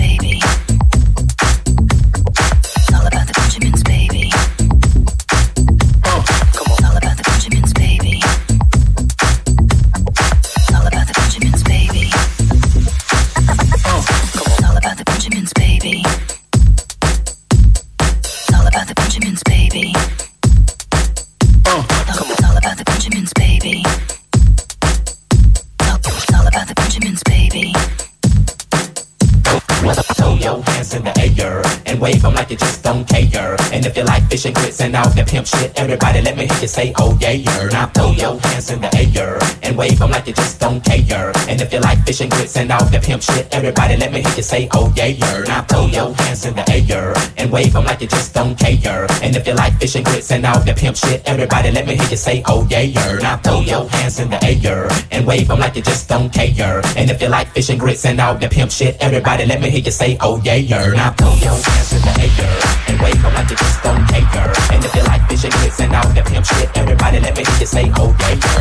[SPEAKER 7] some taker. And if you like fishing grits and all that pimp shit, everybody let me hear you say, oh yeah, you're Now throw your hands in the air and wave them like you just don't care. And if you like fishing grits and all that pimp shit, everybody let me hear you say, oh yeah, you're Now throw your hands in the air and wave them like you just don't care. And if you like fishing grits and all that pimp shit, everybody let me hear you say, oh yeah, you're Now throw your hands in the air and wave them like you just don't care. And if you like fishing grits and all that pimp shit, everybody let me hear you say, oh yeah, you're Now throw your hands in the air just don't care. And if you like fishing grits and all that pimp shit, everybody let me hear you say, oh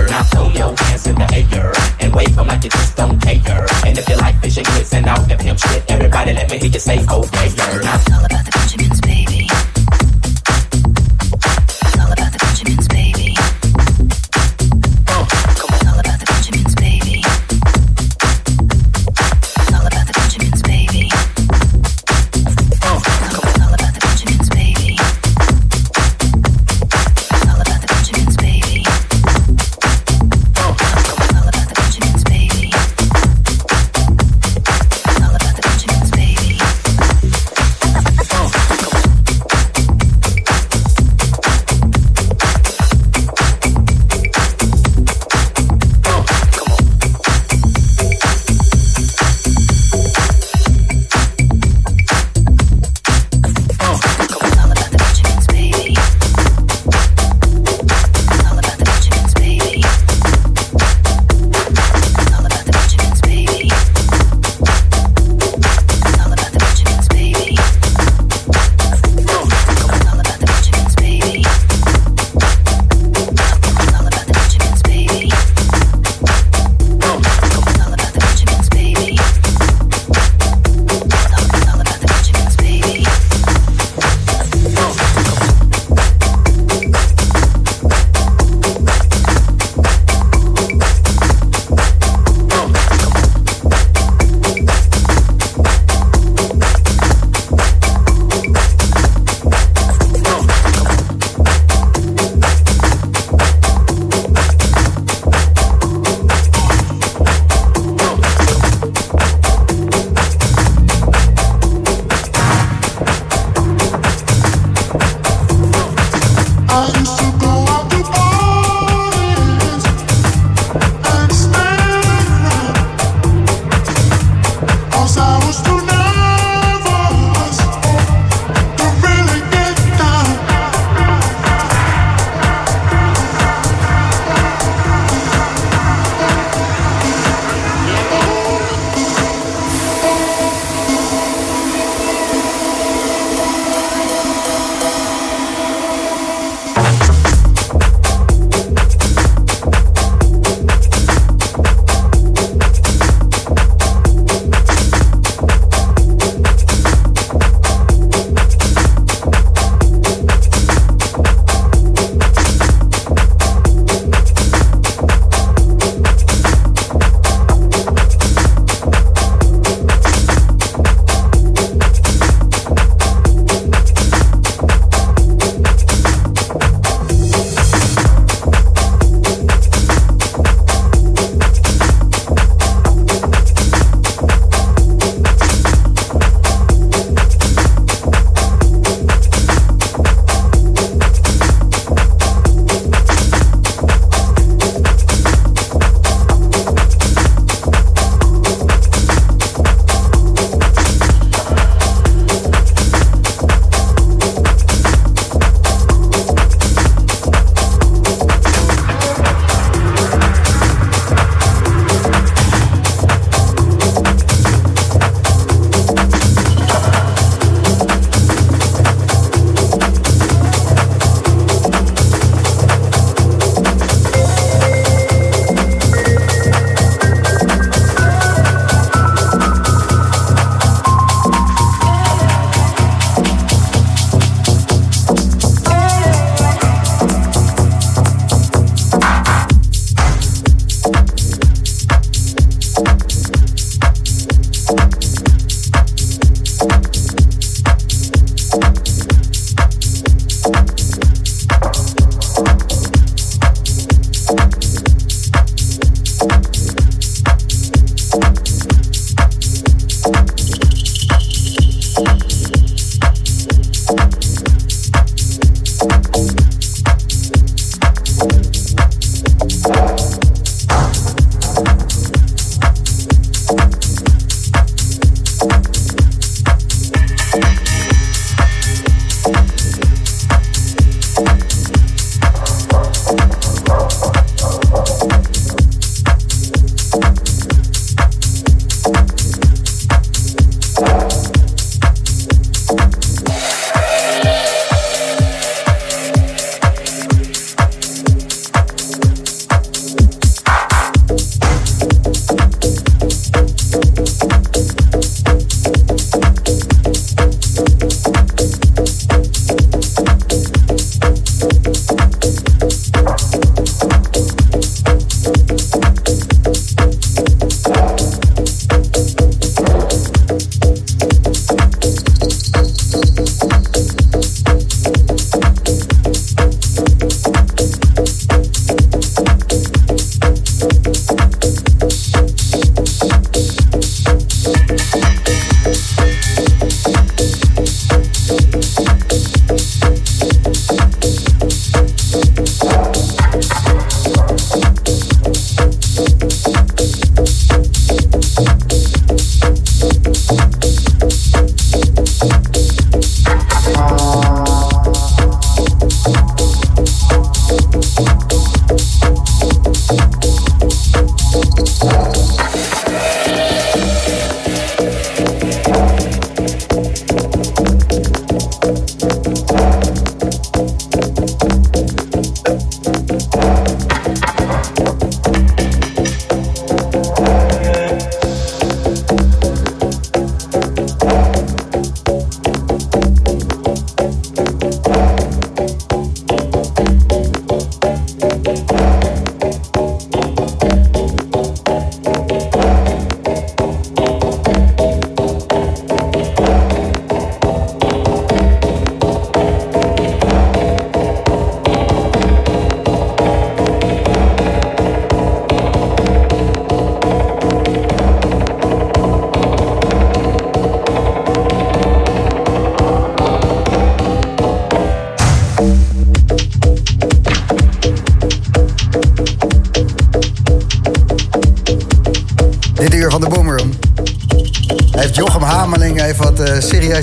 [SPEAKER 7] Now throw your hands in the air and wave them like you just don't. And if you like fishing grits and all that pimp shit, everybody let me hear you say, oh yeah, Now
[SPEAKER 8] All about the Benjamins, baby.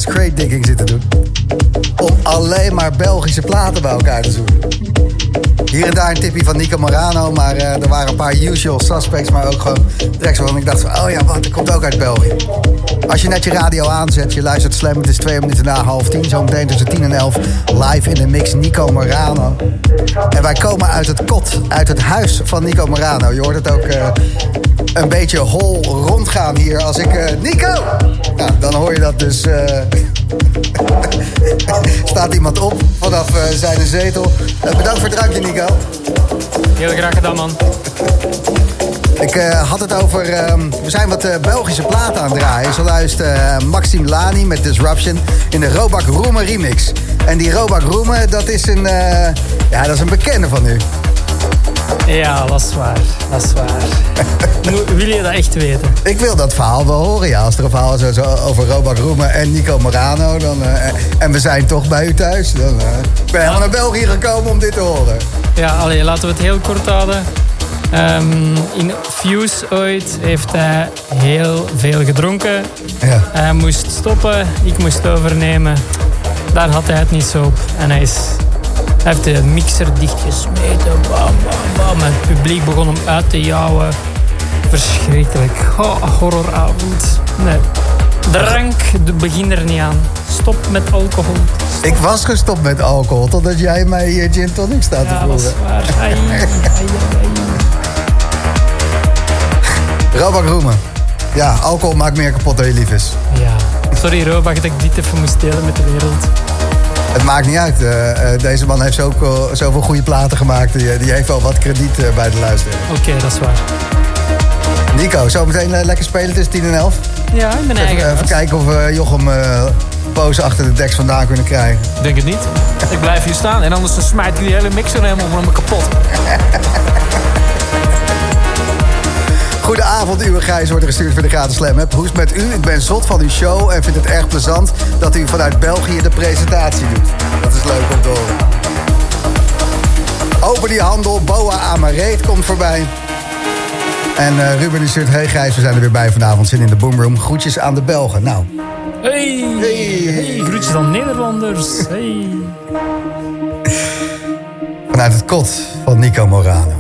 [SPEAKER 1] Crate digging zitten doen. Om alleen maar Belgische platen bij elkaar te zoeken. Hier en daar een tipje van Nico Morano, maar eh, er waren een paar usual suspects, maar ook gewoon tracks waarvan ik dacht van, oh ja, wat, dat komt ook uit België. Als je net je radio aanzet, je luistert Slam, het is twee minuten na half tien, zo meteen tussen tien en elf, live in de mix Nico Morano. En wij komen uit het kot, uit het huis van Nico Morano. Je hoort het ook eh, een beetje hol rondgaan hier als ik, eh, Nico! Nou, dan hoor je dat dus... eh, staat iemand op vanaf eh, zijn zetel. Bedankt voor het drankje, Nico.
[SPEAKER 2] Heel graag gedaan, man.
[SPEAKER 1] Ik had het over. ehm, we zijn wat Belgische platen aan het draaien. Zo luistert eh, Maxime Lani met Disruption in de Robak Roemen remix. En die Robak Roemen, dat is een. ja, dat is een bekende van u.
[SPEAKER 2] Ja, dat is waar. Dat is waar. Wil je dat echt weten?
[SPEAKER 1] Ik wil dat verhaal wel horen, ja. Als er een verhaal is over Robak Roemen en Nico Morano. Dan, eh, en we zijn toch bij u thuis. Dan eh, ben helemaal naar België gekomen om dit te horen.
[SPEAKER 2] Ja, allee, laten we het heel kort houden. Ehm, in Fuse ooit heeft hij heel veel gedronken.
[SPEAKER 1] Ja.
[SPEAKER 2] Hij moest stoppen, ik moest overnemen. Daar had hij het niet zo op. En hij, is, hij heeft de mixer dichtgesmeten. Bam, bam, bam. En het publiek begon hem uit te jouwen. Verschrikkelijk. Oh, horroravond. Nee. Drank, de- begin er niet aan. Stop met alcohol.
[SPEAKER 1] Ik was gestopt met alcohol totdat jij mij hier gin tonic staat te
[SPEAKER 2] Ja, dat is
[SPEAKER 1] voeren.
[SPEAKER 2] waar. Ai, ai, ai, ai.
[SPEAKER 1] Robak Roemen. Ja, alcohol maakt meer kapot dan je lief is.
[SPEAKER 2] Ja. Sorry Robach dat ik dit even moest delen met de wereld.
[SPEAKER 1] Het maakt niet uit. Eh, eh, deze man heeft zo, zoveel goede platen gemaakt. Die, die heeft wel wat krediet eh, bij de luisteraar.
[SPEAKER 2] Oké, dat is waar.
[SPEAKER 1] Nico, zometeen eh, lekker spelen tussen 10 en 11.
[SPEAKER 2] Ja, in mijn eigen
[SPEAKER 1] Even, even kijken of we Jochem eh boos achter de deks vandaan kunnen krijgen.
[SPEAKER 3] Ik denk het niet. Ik blijf hier staan en anders dan smijt hij die hele mixer helemaal van me kapot.
[SPEAKER 1] Goedenavond, uw Gijs wordt gestuurd voor de gratis Slam. Hoe is het met u? Ik ben zot van uw show en vind het erg plezant dat u vanuit België de presentatie doet. Dat is leuk om te horen. Open die handel, Boa Amareet komt voorbij. En eh, Ruben die stuurt, hey Gijs, we zijn er weer bij vanavond. Zin in de boomroom. Groetjes aan de Belgen. Nou,
[SPEAKER 2] Hey,
[SPEAKER 1] Hey.
[SPEAKER 2] hey, groetjes aan Nederlanders. Hey.
[SPEAKER 1] vanuit het kot van Nico Morano.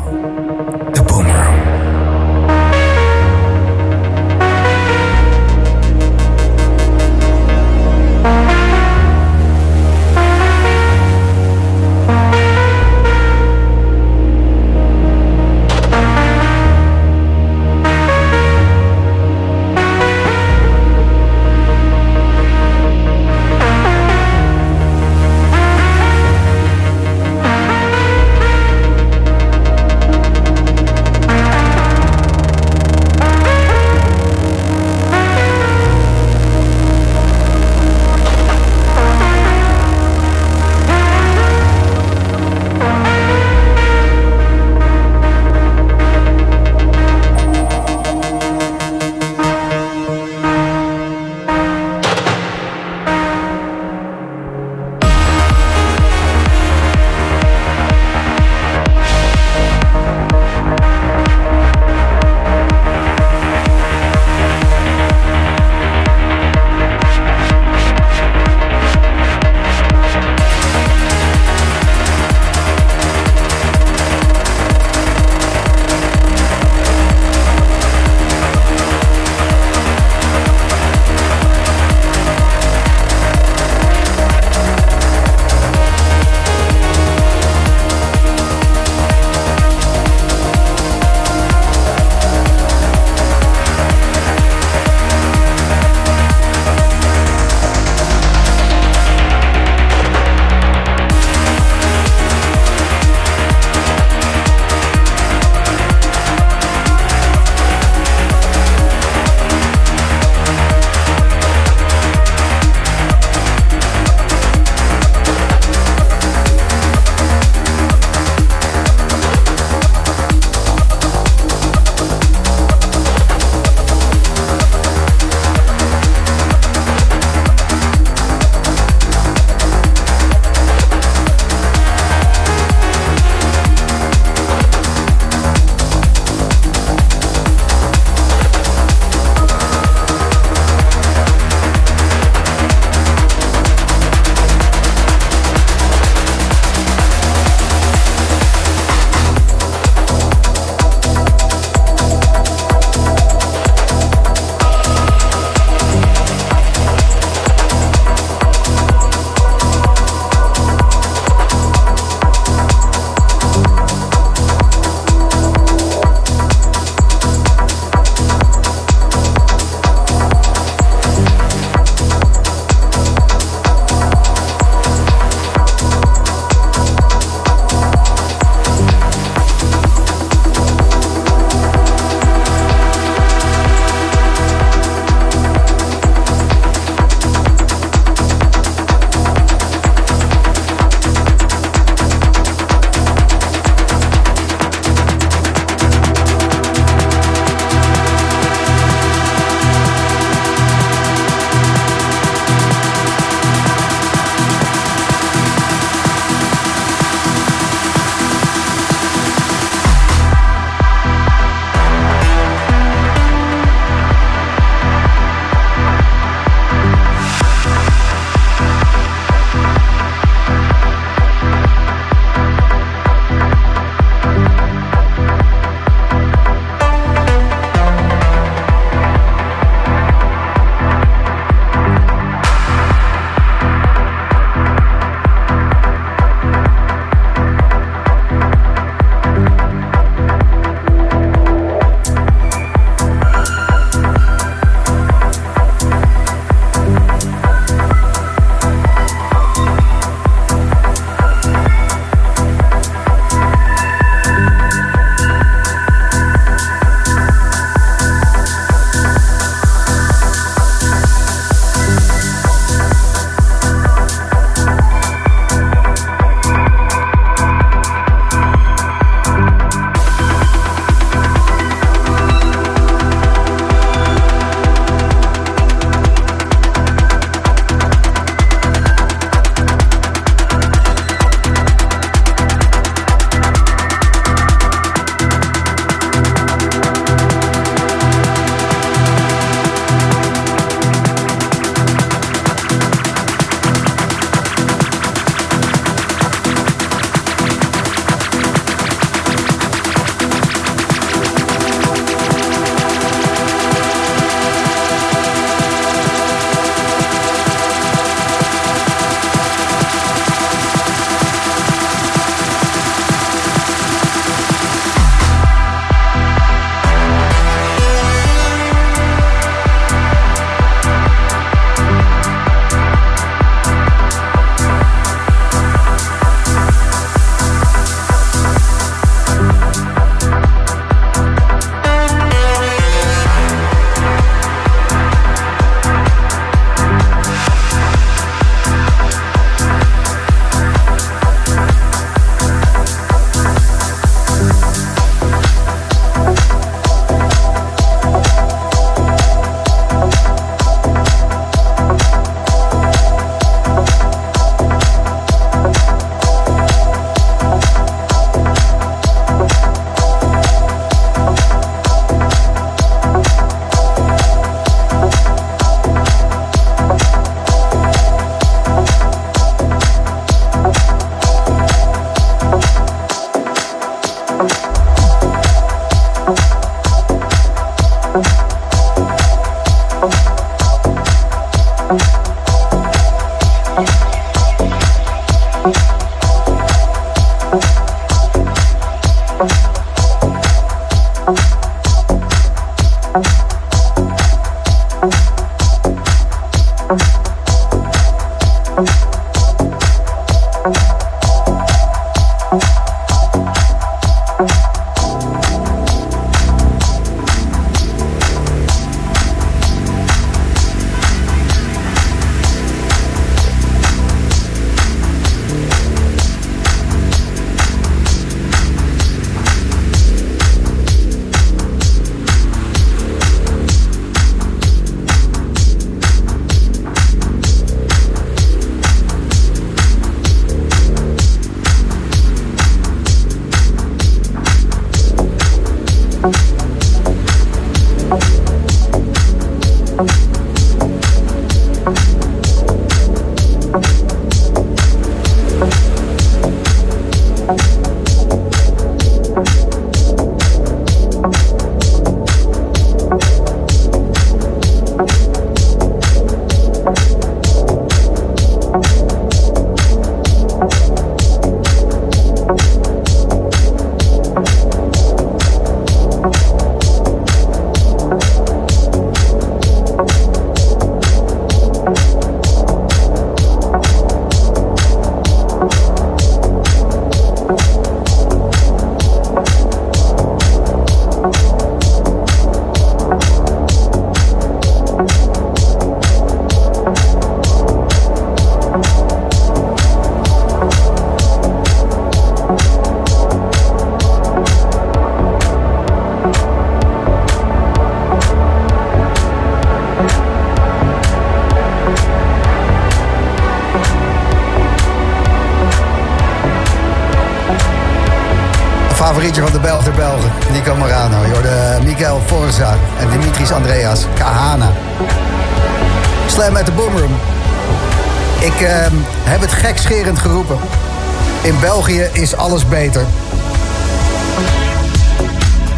[SPEAKER 1] Alles beter.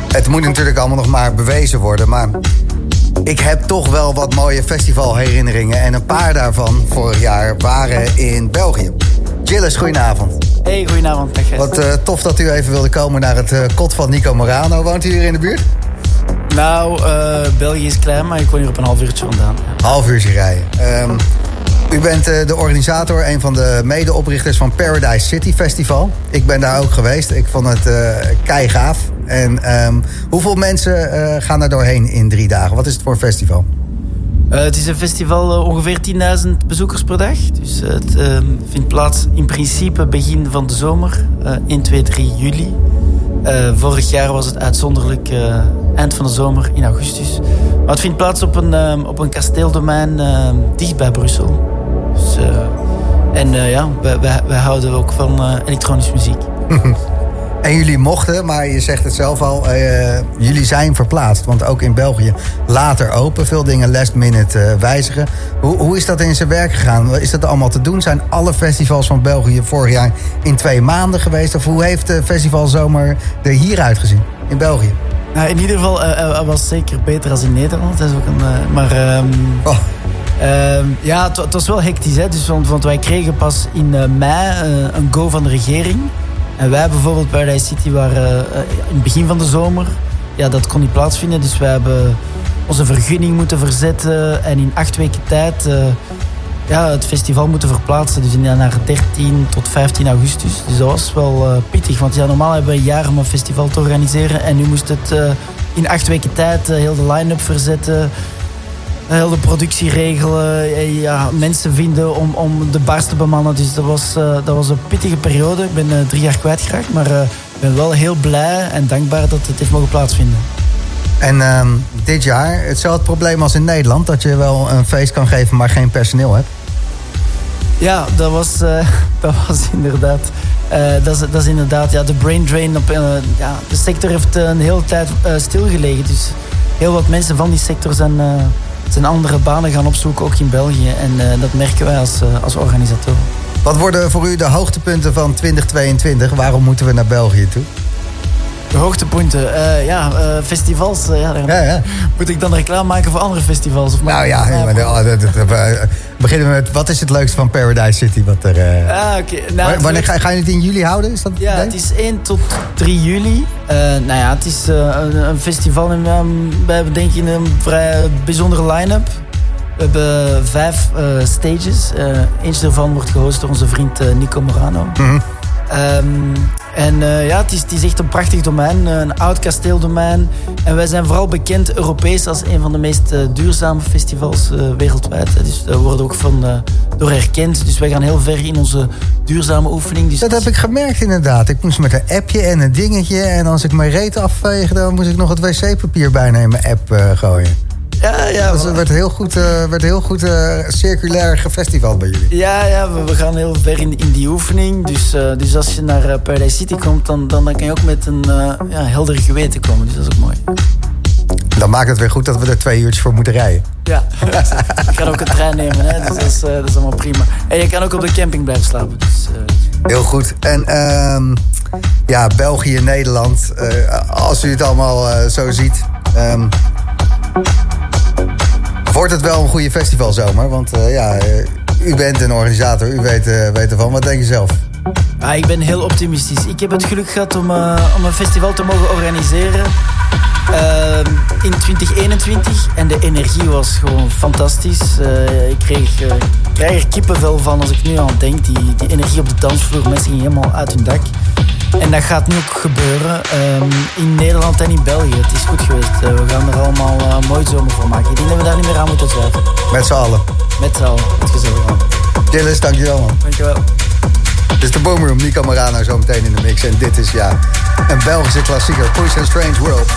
[SPEAKER 1] Het moet natuurlijk allemaal nog maar bewezen worden, maar ik heb toch wel wat mooie festivalherinneringen. En een paar daarvan vorig jaar waren in België. Gilles, goedenavond.
[SPEAKER 9] Hey, goedenavond.
[SPEAKER 1] Wat eh, tof dat u even wilde komen naar het eh, kot van Nico Morano. Woont u hier in de buurt?
[SPEAKER 9] Nou, eh, België is klein, maar ik woon hier op een half uurtje vandaan.
[SPEAKER 1] Half uurtje rijden. Ehm, u bent eh, de organisator, een van de medeoprichters van Paradise City Festival. Ik ben daar ook geweest. Ik vond het eh kei gaaf. En ehm, hoeveel mensen eh, gaan er doorheen in drie dagen? Wat is het voor een festival?
[SPEAKER 9] Eh, het is een festival eh, ongeveer 10.000 bezoekers per dag. Dus eh, het eh, vindt plaats in principe begin van de zomer, eh 1, 2, 3 juli. Eh, vorig jaar was het uitzonderlijk eh, eind van de zomer in augustus. Maar het vindt plaats op een, eh, op een kasteeldomein eh, dicht bij Brussel. Eh, en eh, ja, wij, wij, wij houden ook van eh, elektronische muziek.
[SPEAKER 1] En jullie mochten, maar je zegt het zelf al, jullie zijn verplaatst. Want ook in België later open, veel dingen last minute wijzigen. Hoe, hoe is dat in zijn werk gegaan? Is dat allemaal te doen? Zijn alle festivals van België vorig jaar in twee maanden geweest? Of hoe heeft de festivalzomer er hier uitgezien in België?
[SPEAKER 9] Nou, in ieder geval, hij was zeker beter als in Nederland. Dat is ook een, maar ehm,
[SPEAKER 1] Oh,
[SPEAKER 9] ja, het, wa- het was wel hectisch. Hè? Dus, want, want wij kregen pas in eh, mei eh, een go van de regering. En wij bijvoorbeeld Paradise City waren eh, in het begin van de zomer. Ja, dat kon niet plaatsvinden. Dus wij hebben onze vergunning moeten verzetten. En in acht weken tijd ja, het festival moeten verplaatsen. Dus naar 13 tot 15 augustus. Dus dat was wel pittig. Want ja, normaal hebben we een jaar om een festival te organiseren. En nu moest het in acht weken tijd heel de line-up verzetten. Heel de productie regelen. eh, Ja, mensen vinden om, om de bars te bemannen. Dus dat was, eh, dat was een pittige periode. Ik ben eh, drie jaar kwijtgeraakt. Maar eh, ik ben wel heel blij en dankbaar dat het heeft mogen plaatsvinden.
[SPEAKER 1] En ehm, dit jaar, hetzelfde probleem als in Nederland... dat je wel een feest kan geven, maar geen personeel hebt.
[SPEAKER 9] Ja, dat was, eh, dat was inderdaad. eh, dat, is, dat is inderdaad ja, de brain drain. Op, eh, ja, de sector heeft eh, een hele tijd eh, stilgelegen. Dus heel wat mensen van die sector zijn, eh, zijn andere banen gaan opzoeken, ook in België. En eh, dat merken wij als, eh, als organisator.
[SPEAKER 1] Wat worden voor u de hoogtepunten van 2022? Waarom moeten we naar België toe?
[SPEAKER 9] De hoogtepunten. Eh, ja, eh, festivals. eh, ja, daar
[SPEAKER 1] Ja, ja.
[SPEAKER 9] Moet ik dan reclame maken voor andere festivals? Of
[SPEAKER 1] Nou ja,
[SPEAKER 9] Ja,
[SPEAKER 1] maar de- oh, we beginnen met wat is het leukste van Paradise City? Wat er,
[SPEAKER 9] Ah. Nou,
[SPEAKER 1] wanneer ga, ga je het in juli houden? Is dat
[SPEAKER 9] Ja, het is 1 tot 3 juli. Nou ja, het is een, een festival en ehm, we hebben denk ik een vrij bijzondere line-up. We hebben vijf stages. Eentje daarvan wordt gehost door onze vriend Nico Morano.
[SPEAKER 1] Mhm.
[SPEAKER 9] Ehm, en eh, ja, het is, het is echt een prachtig domein, eh, een oud kasteeldomein. En wij zijn vooral bekend Europees als een van de meest eh, duurzame festivals wereldwijd. Dus daar worden ook van, door erkend. Dus wij gaan heel ver in onze duurzame oefening. Dus
[SPEAKER 1] Dat heb ik gemerkt inderdaad. Ik moest met een appje en een dingetje. En als ik mijn reet afveeg, dan moest ik nog het wc-papier mijn app gooien.
[SPEAKER 9] Ja, ja.
[SPEAKER 1] Dus het werd heel goed, eh, werd heel goed eh, circulair gefestival bij jullie.
[SPEAKER 9] Ja, ja we, we gaan heel ver in, in die oefening. Dus, eh, dus als je naar Paradise City komt, dan, dan, dan kan je ook met een ja, helder geweten komen. Dus dat is ook mooi.
[SPEAKER 1] Dan maakt het weer goed dat we er twee uurtjes voor moeten rijden.
[SPEAKER 9] Ja, je kan ook een trein nemen, hè? Dus dat is, dat is allemaal prima. En je kan ook op de camping blijven slapen. Dus,
[SPEAKER 1] Heel goed. En ehm, ja, België, Nederland. als u het allemaal zo ziet. ehm, wordt het wel een goede festivalzomer? Want eh, ja, eh, u bent een organisator. U weet, eh, weet ervan. Wat denk je zelf?
[SPEAKER 9] Ah, ik ben heel optimistisch. Ik heb het geluk gehad om, eh, om een festival te mogen organiseren ehm, in 2021. En de energie was gewoon fantastisch. Eh, ik kreeg, eh, ik krijg er kippenvel van als ik nu aan denk. Die, die energie op de dansvloer, mensen gingen helemaal uit hun dak. En dat gaat nu ook gebeuren ehm, in Nederland en in België. Het is goed geweest. We gaan er allemaal een mooi zomer voor maken. Ik denk dat we daar niet meer aan moeten twijfelen.
[SPEAKER 1] Met z'n allen.
[SPEAKER 9] Met z'n allen. Het gezellig aan.
[SPEAKER 1] Gilles, dankjewel man.
[SPEAKER 9] Dankjewel.
[SPEAKER 1] Dit is de Boomroom, Nico Morano zo meteen in de mix. En dit is ja, een Belgische klassieker, Push and Strange World.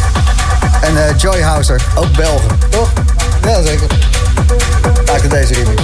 [SPEAKER 1] En eh, Joy Houser, ook Belgen, toch? Ja, zeker. Maakte deze remix.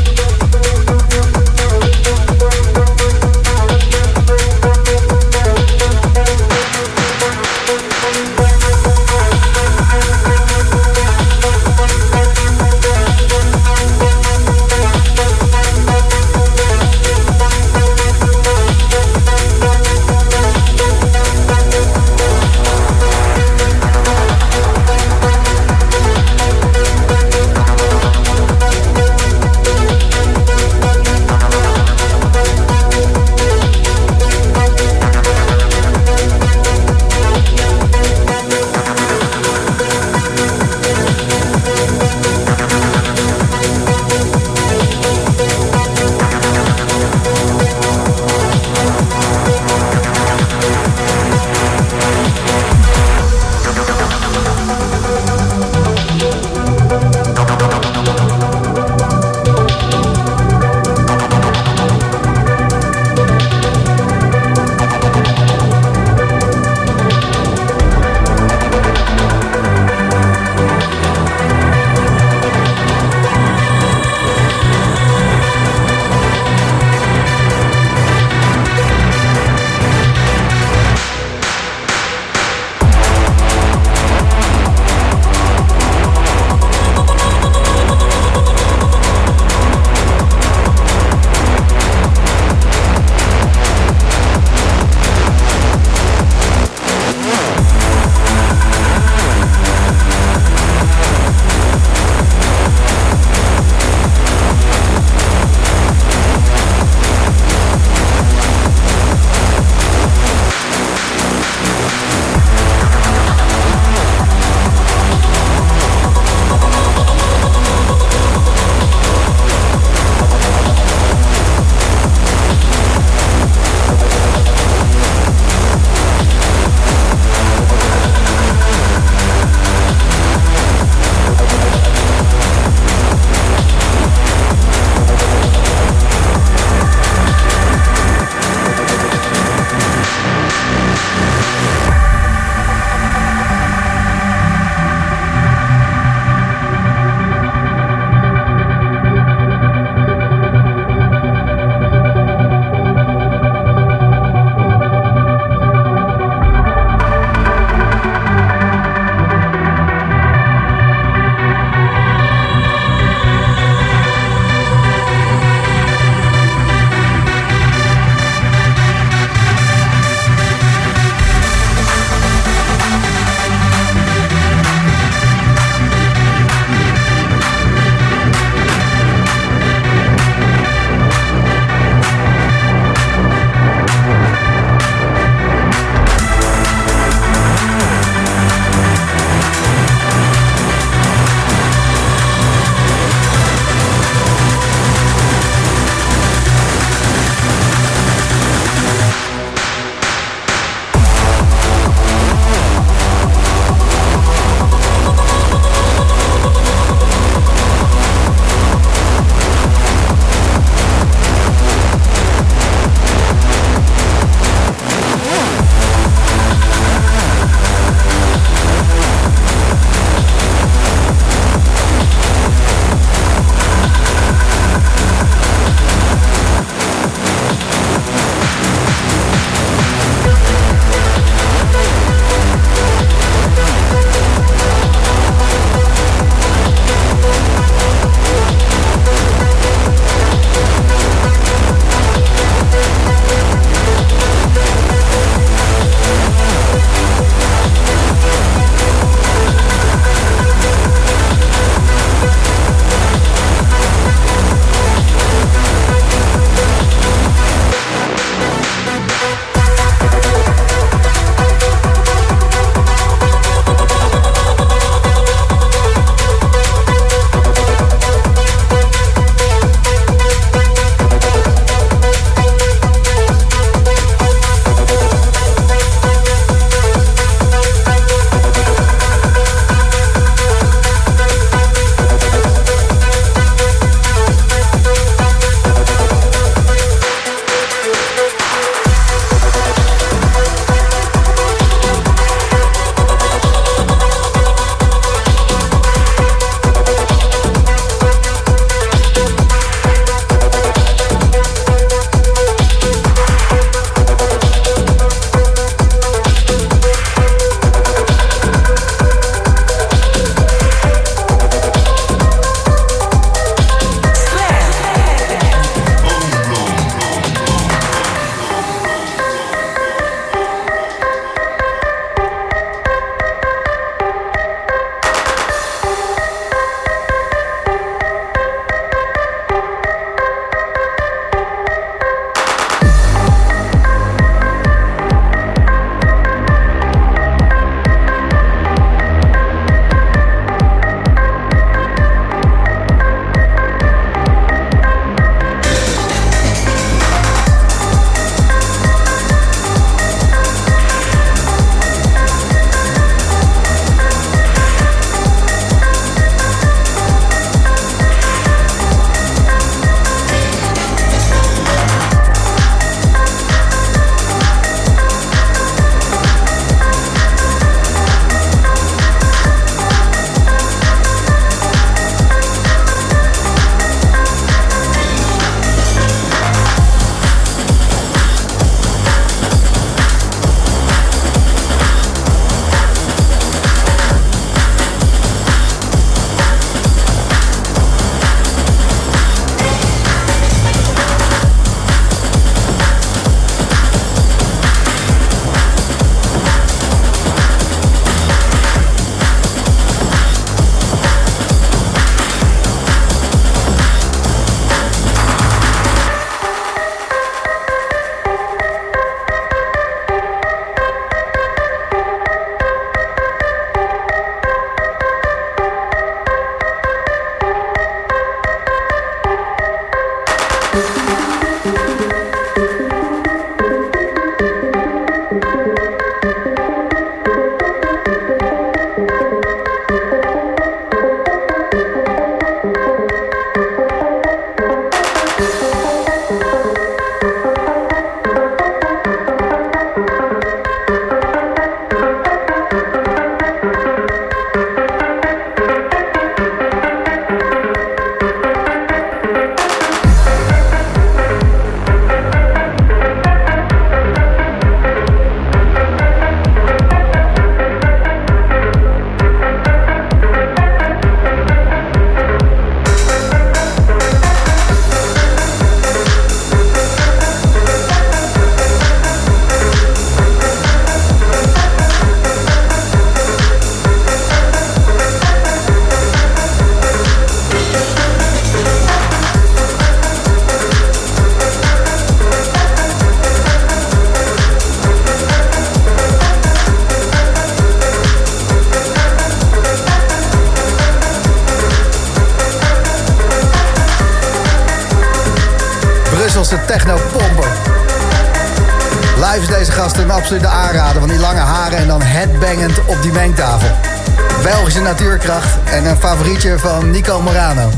[SPEAKER 1] Van Nico Morano.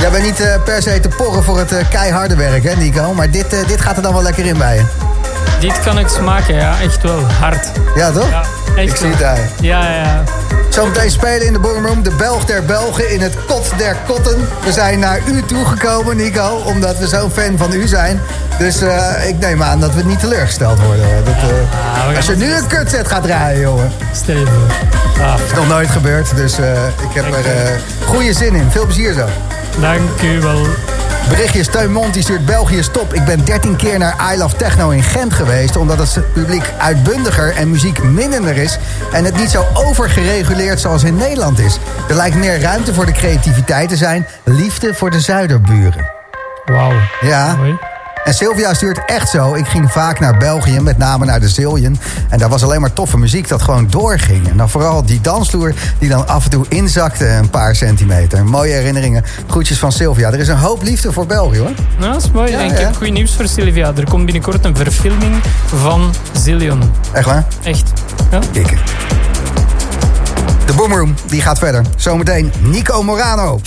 [SPEAKER 1] Jij bent niet eh, per se te porren voor het eh, keiharde werk, hè Nico? Maar dit, eh, dit gaat er dan wel lekker in bij je.
[SPEAKER 2] Dit kan ik smaken, ja. Echt wel. Hard.
[SPEAKER 1] Ja, toch?
[SPEAKER 2] Ja, echt
[SPEAKER 1] Ik zie het daar.
[SPEAKER 2] Ja, ja.
[SPEAKER 1] Zometeen spelen in de Boomroom de Belg der Belgen in het Kot der Kotten. We zijn naar u toegekomen, Nico, omdat we zo'n fan van u zijn. Dus eh, ik neem aan dat we niet teleurgesteld worden. Dat, eh, als je nu een kutset gaat draaien, jongen.
[SPEAKER 2] Stel je voor. Ah,
[SPEAKER 1] is nog nooit gebeurd, dus eh, ik heb er goede zin in. Veel plezier zo.
[SPEAKER 2] Dank u wel.
[SPEAKER 1] Berichtje Steun Mond die stuurt België stop. Ik ben 13 keer naar I Love Techno in Gent geweest... omdat het publiek uitbundiger en muziek minnender is... en het niet zo overgereguleerd zoals in Nederland is. Er lijkt meer ruimte voor de creativiteit te zijn. Liefde voor de zuiderburen.
[SPEAKER 2] Wauw.
[SPEAKER 1] Ja. En Sylvia stuurt echt zo. Ik ging vaak naar België, met name naar de Zillion. En daar was alleen maar toffe muziek dat gewoon doorging. En dan vooral die dansvloer die dan af en toe inzakte een paar centimeter. Mooie herinneringen. Groetjes van Sylvia. Er is een hoop liefde voor België hoor.
[SPEAKER 2] Nou, dat is mooi.
[SPEAKER 1] Ja,
[SPEAKER 2] en ik
[SPEAKER 1] ja.
[SPEAKER 2] heb goed nieuws voor Sylvia. Er komt binnenkort een verfilming van Zillion.
[SPEAKER 1] Echt waar?
[SPEAKER 2] Echt. Ja.
[SPEAKER 1] Kikken. De Boomroom die gaat verder. Zometeen Nico Morano.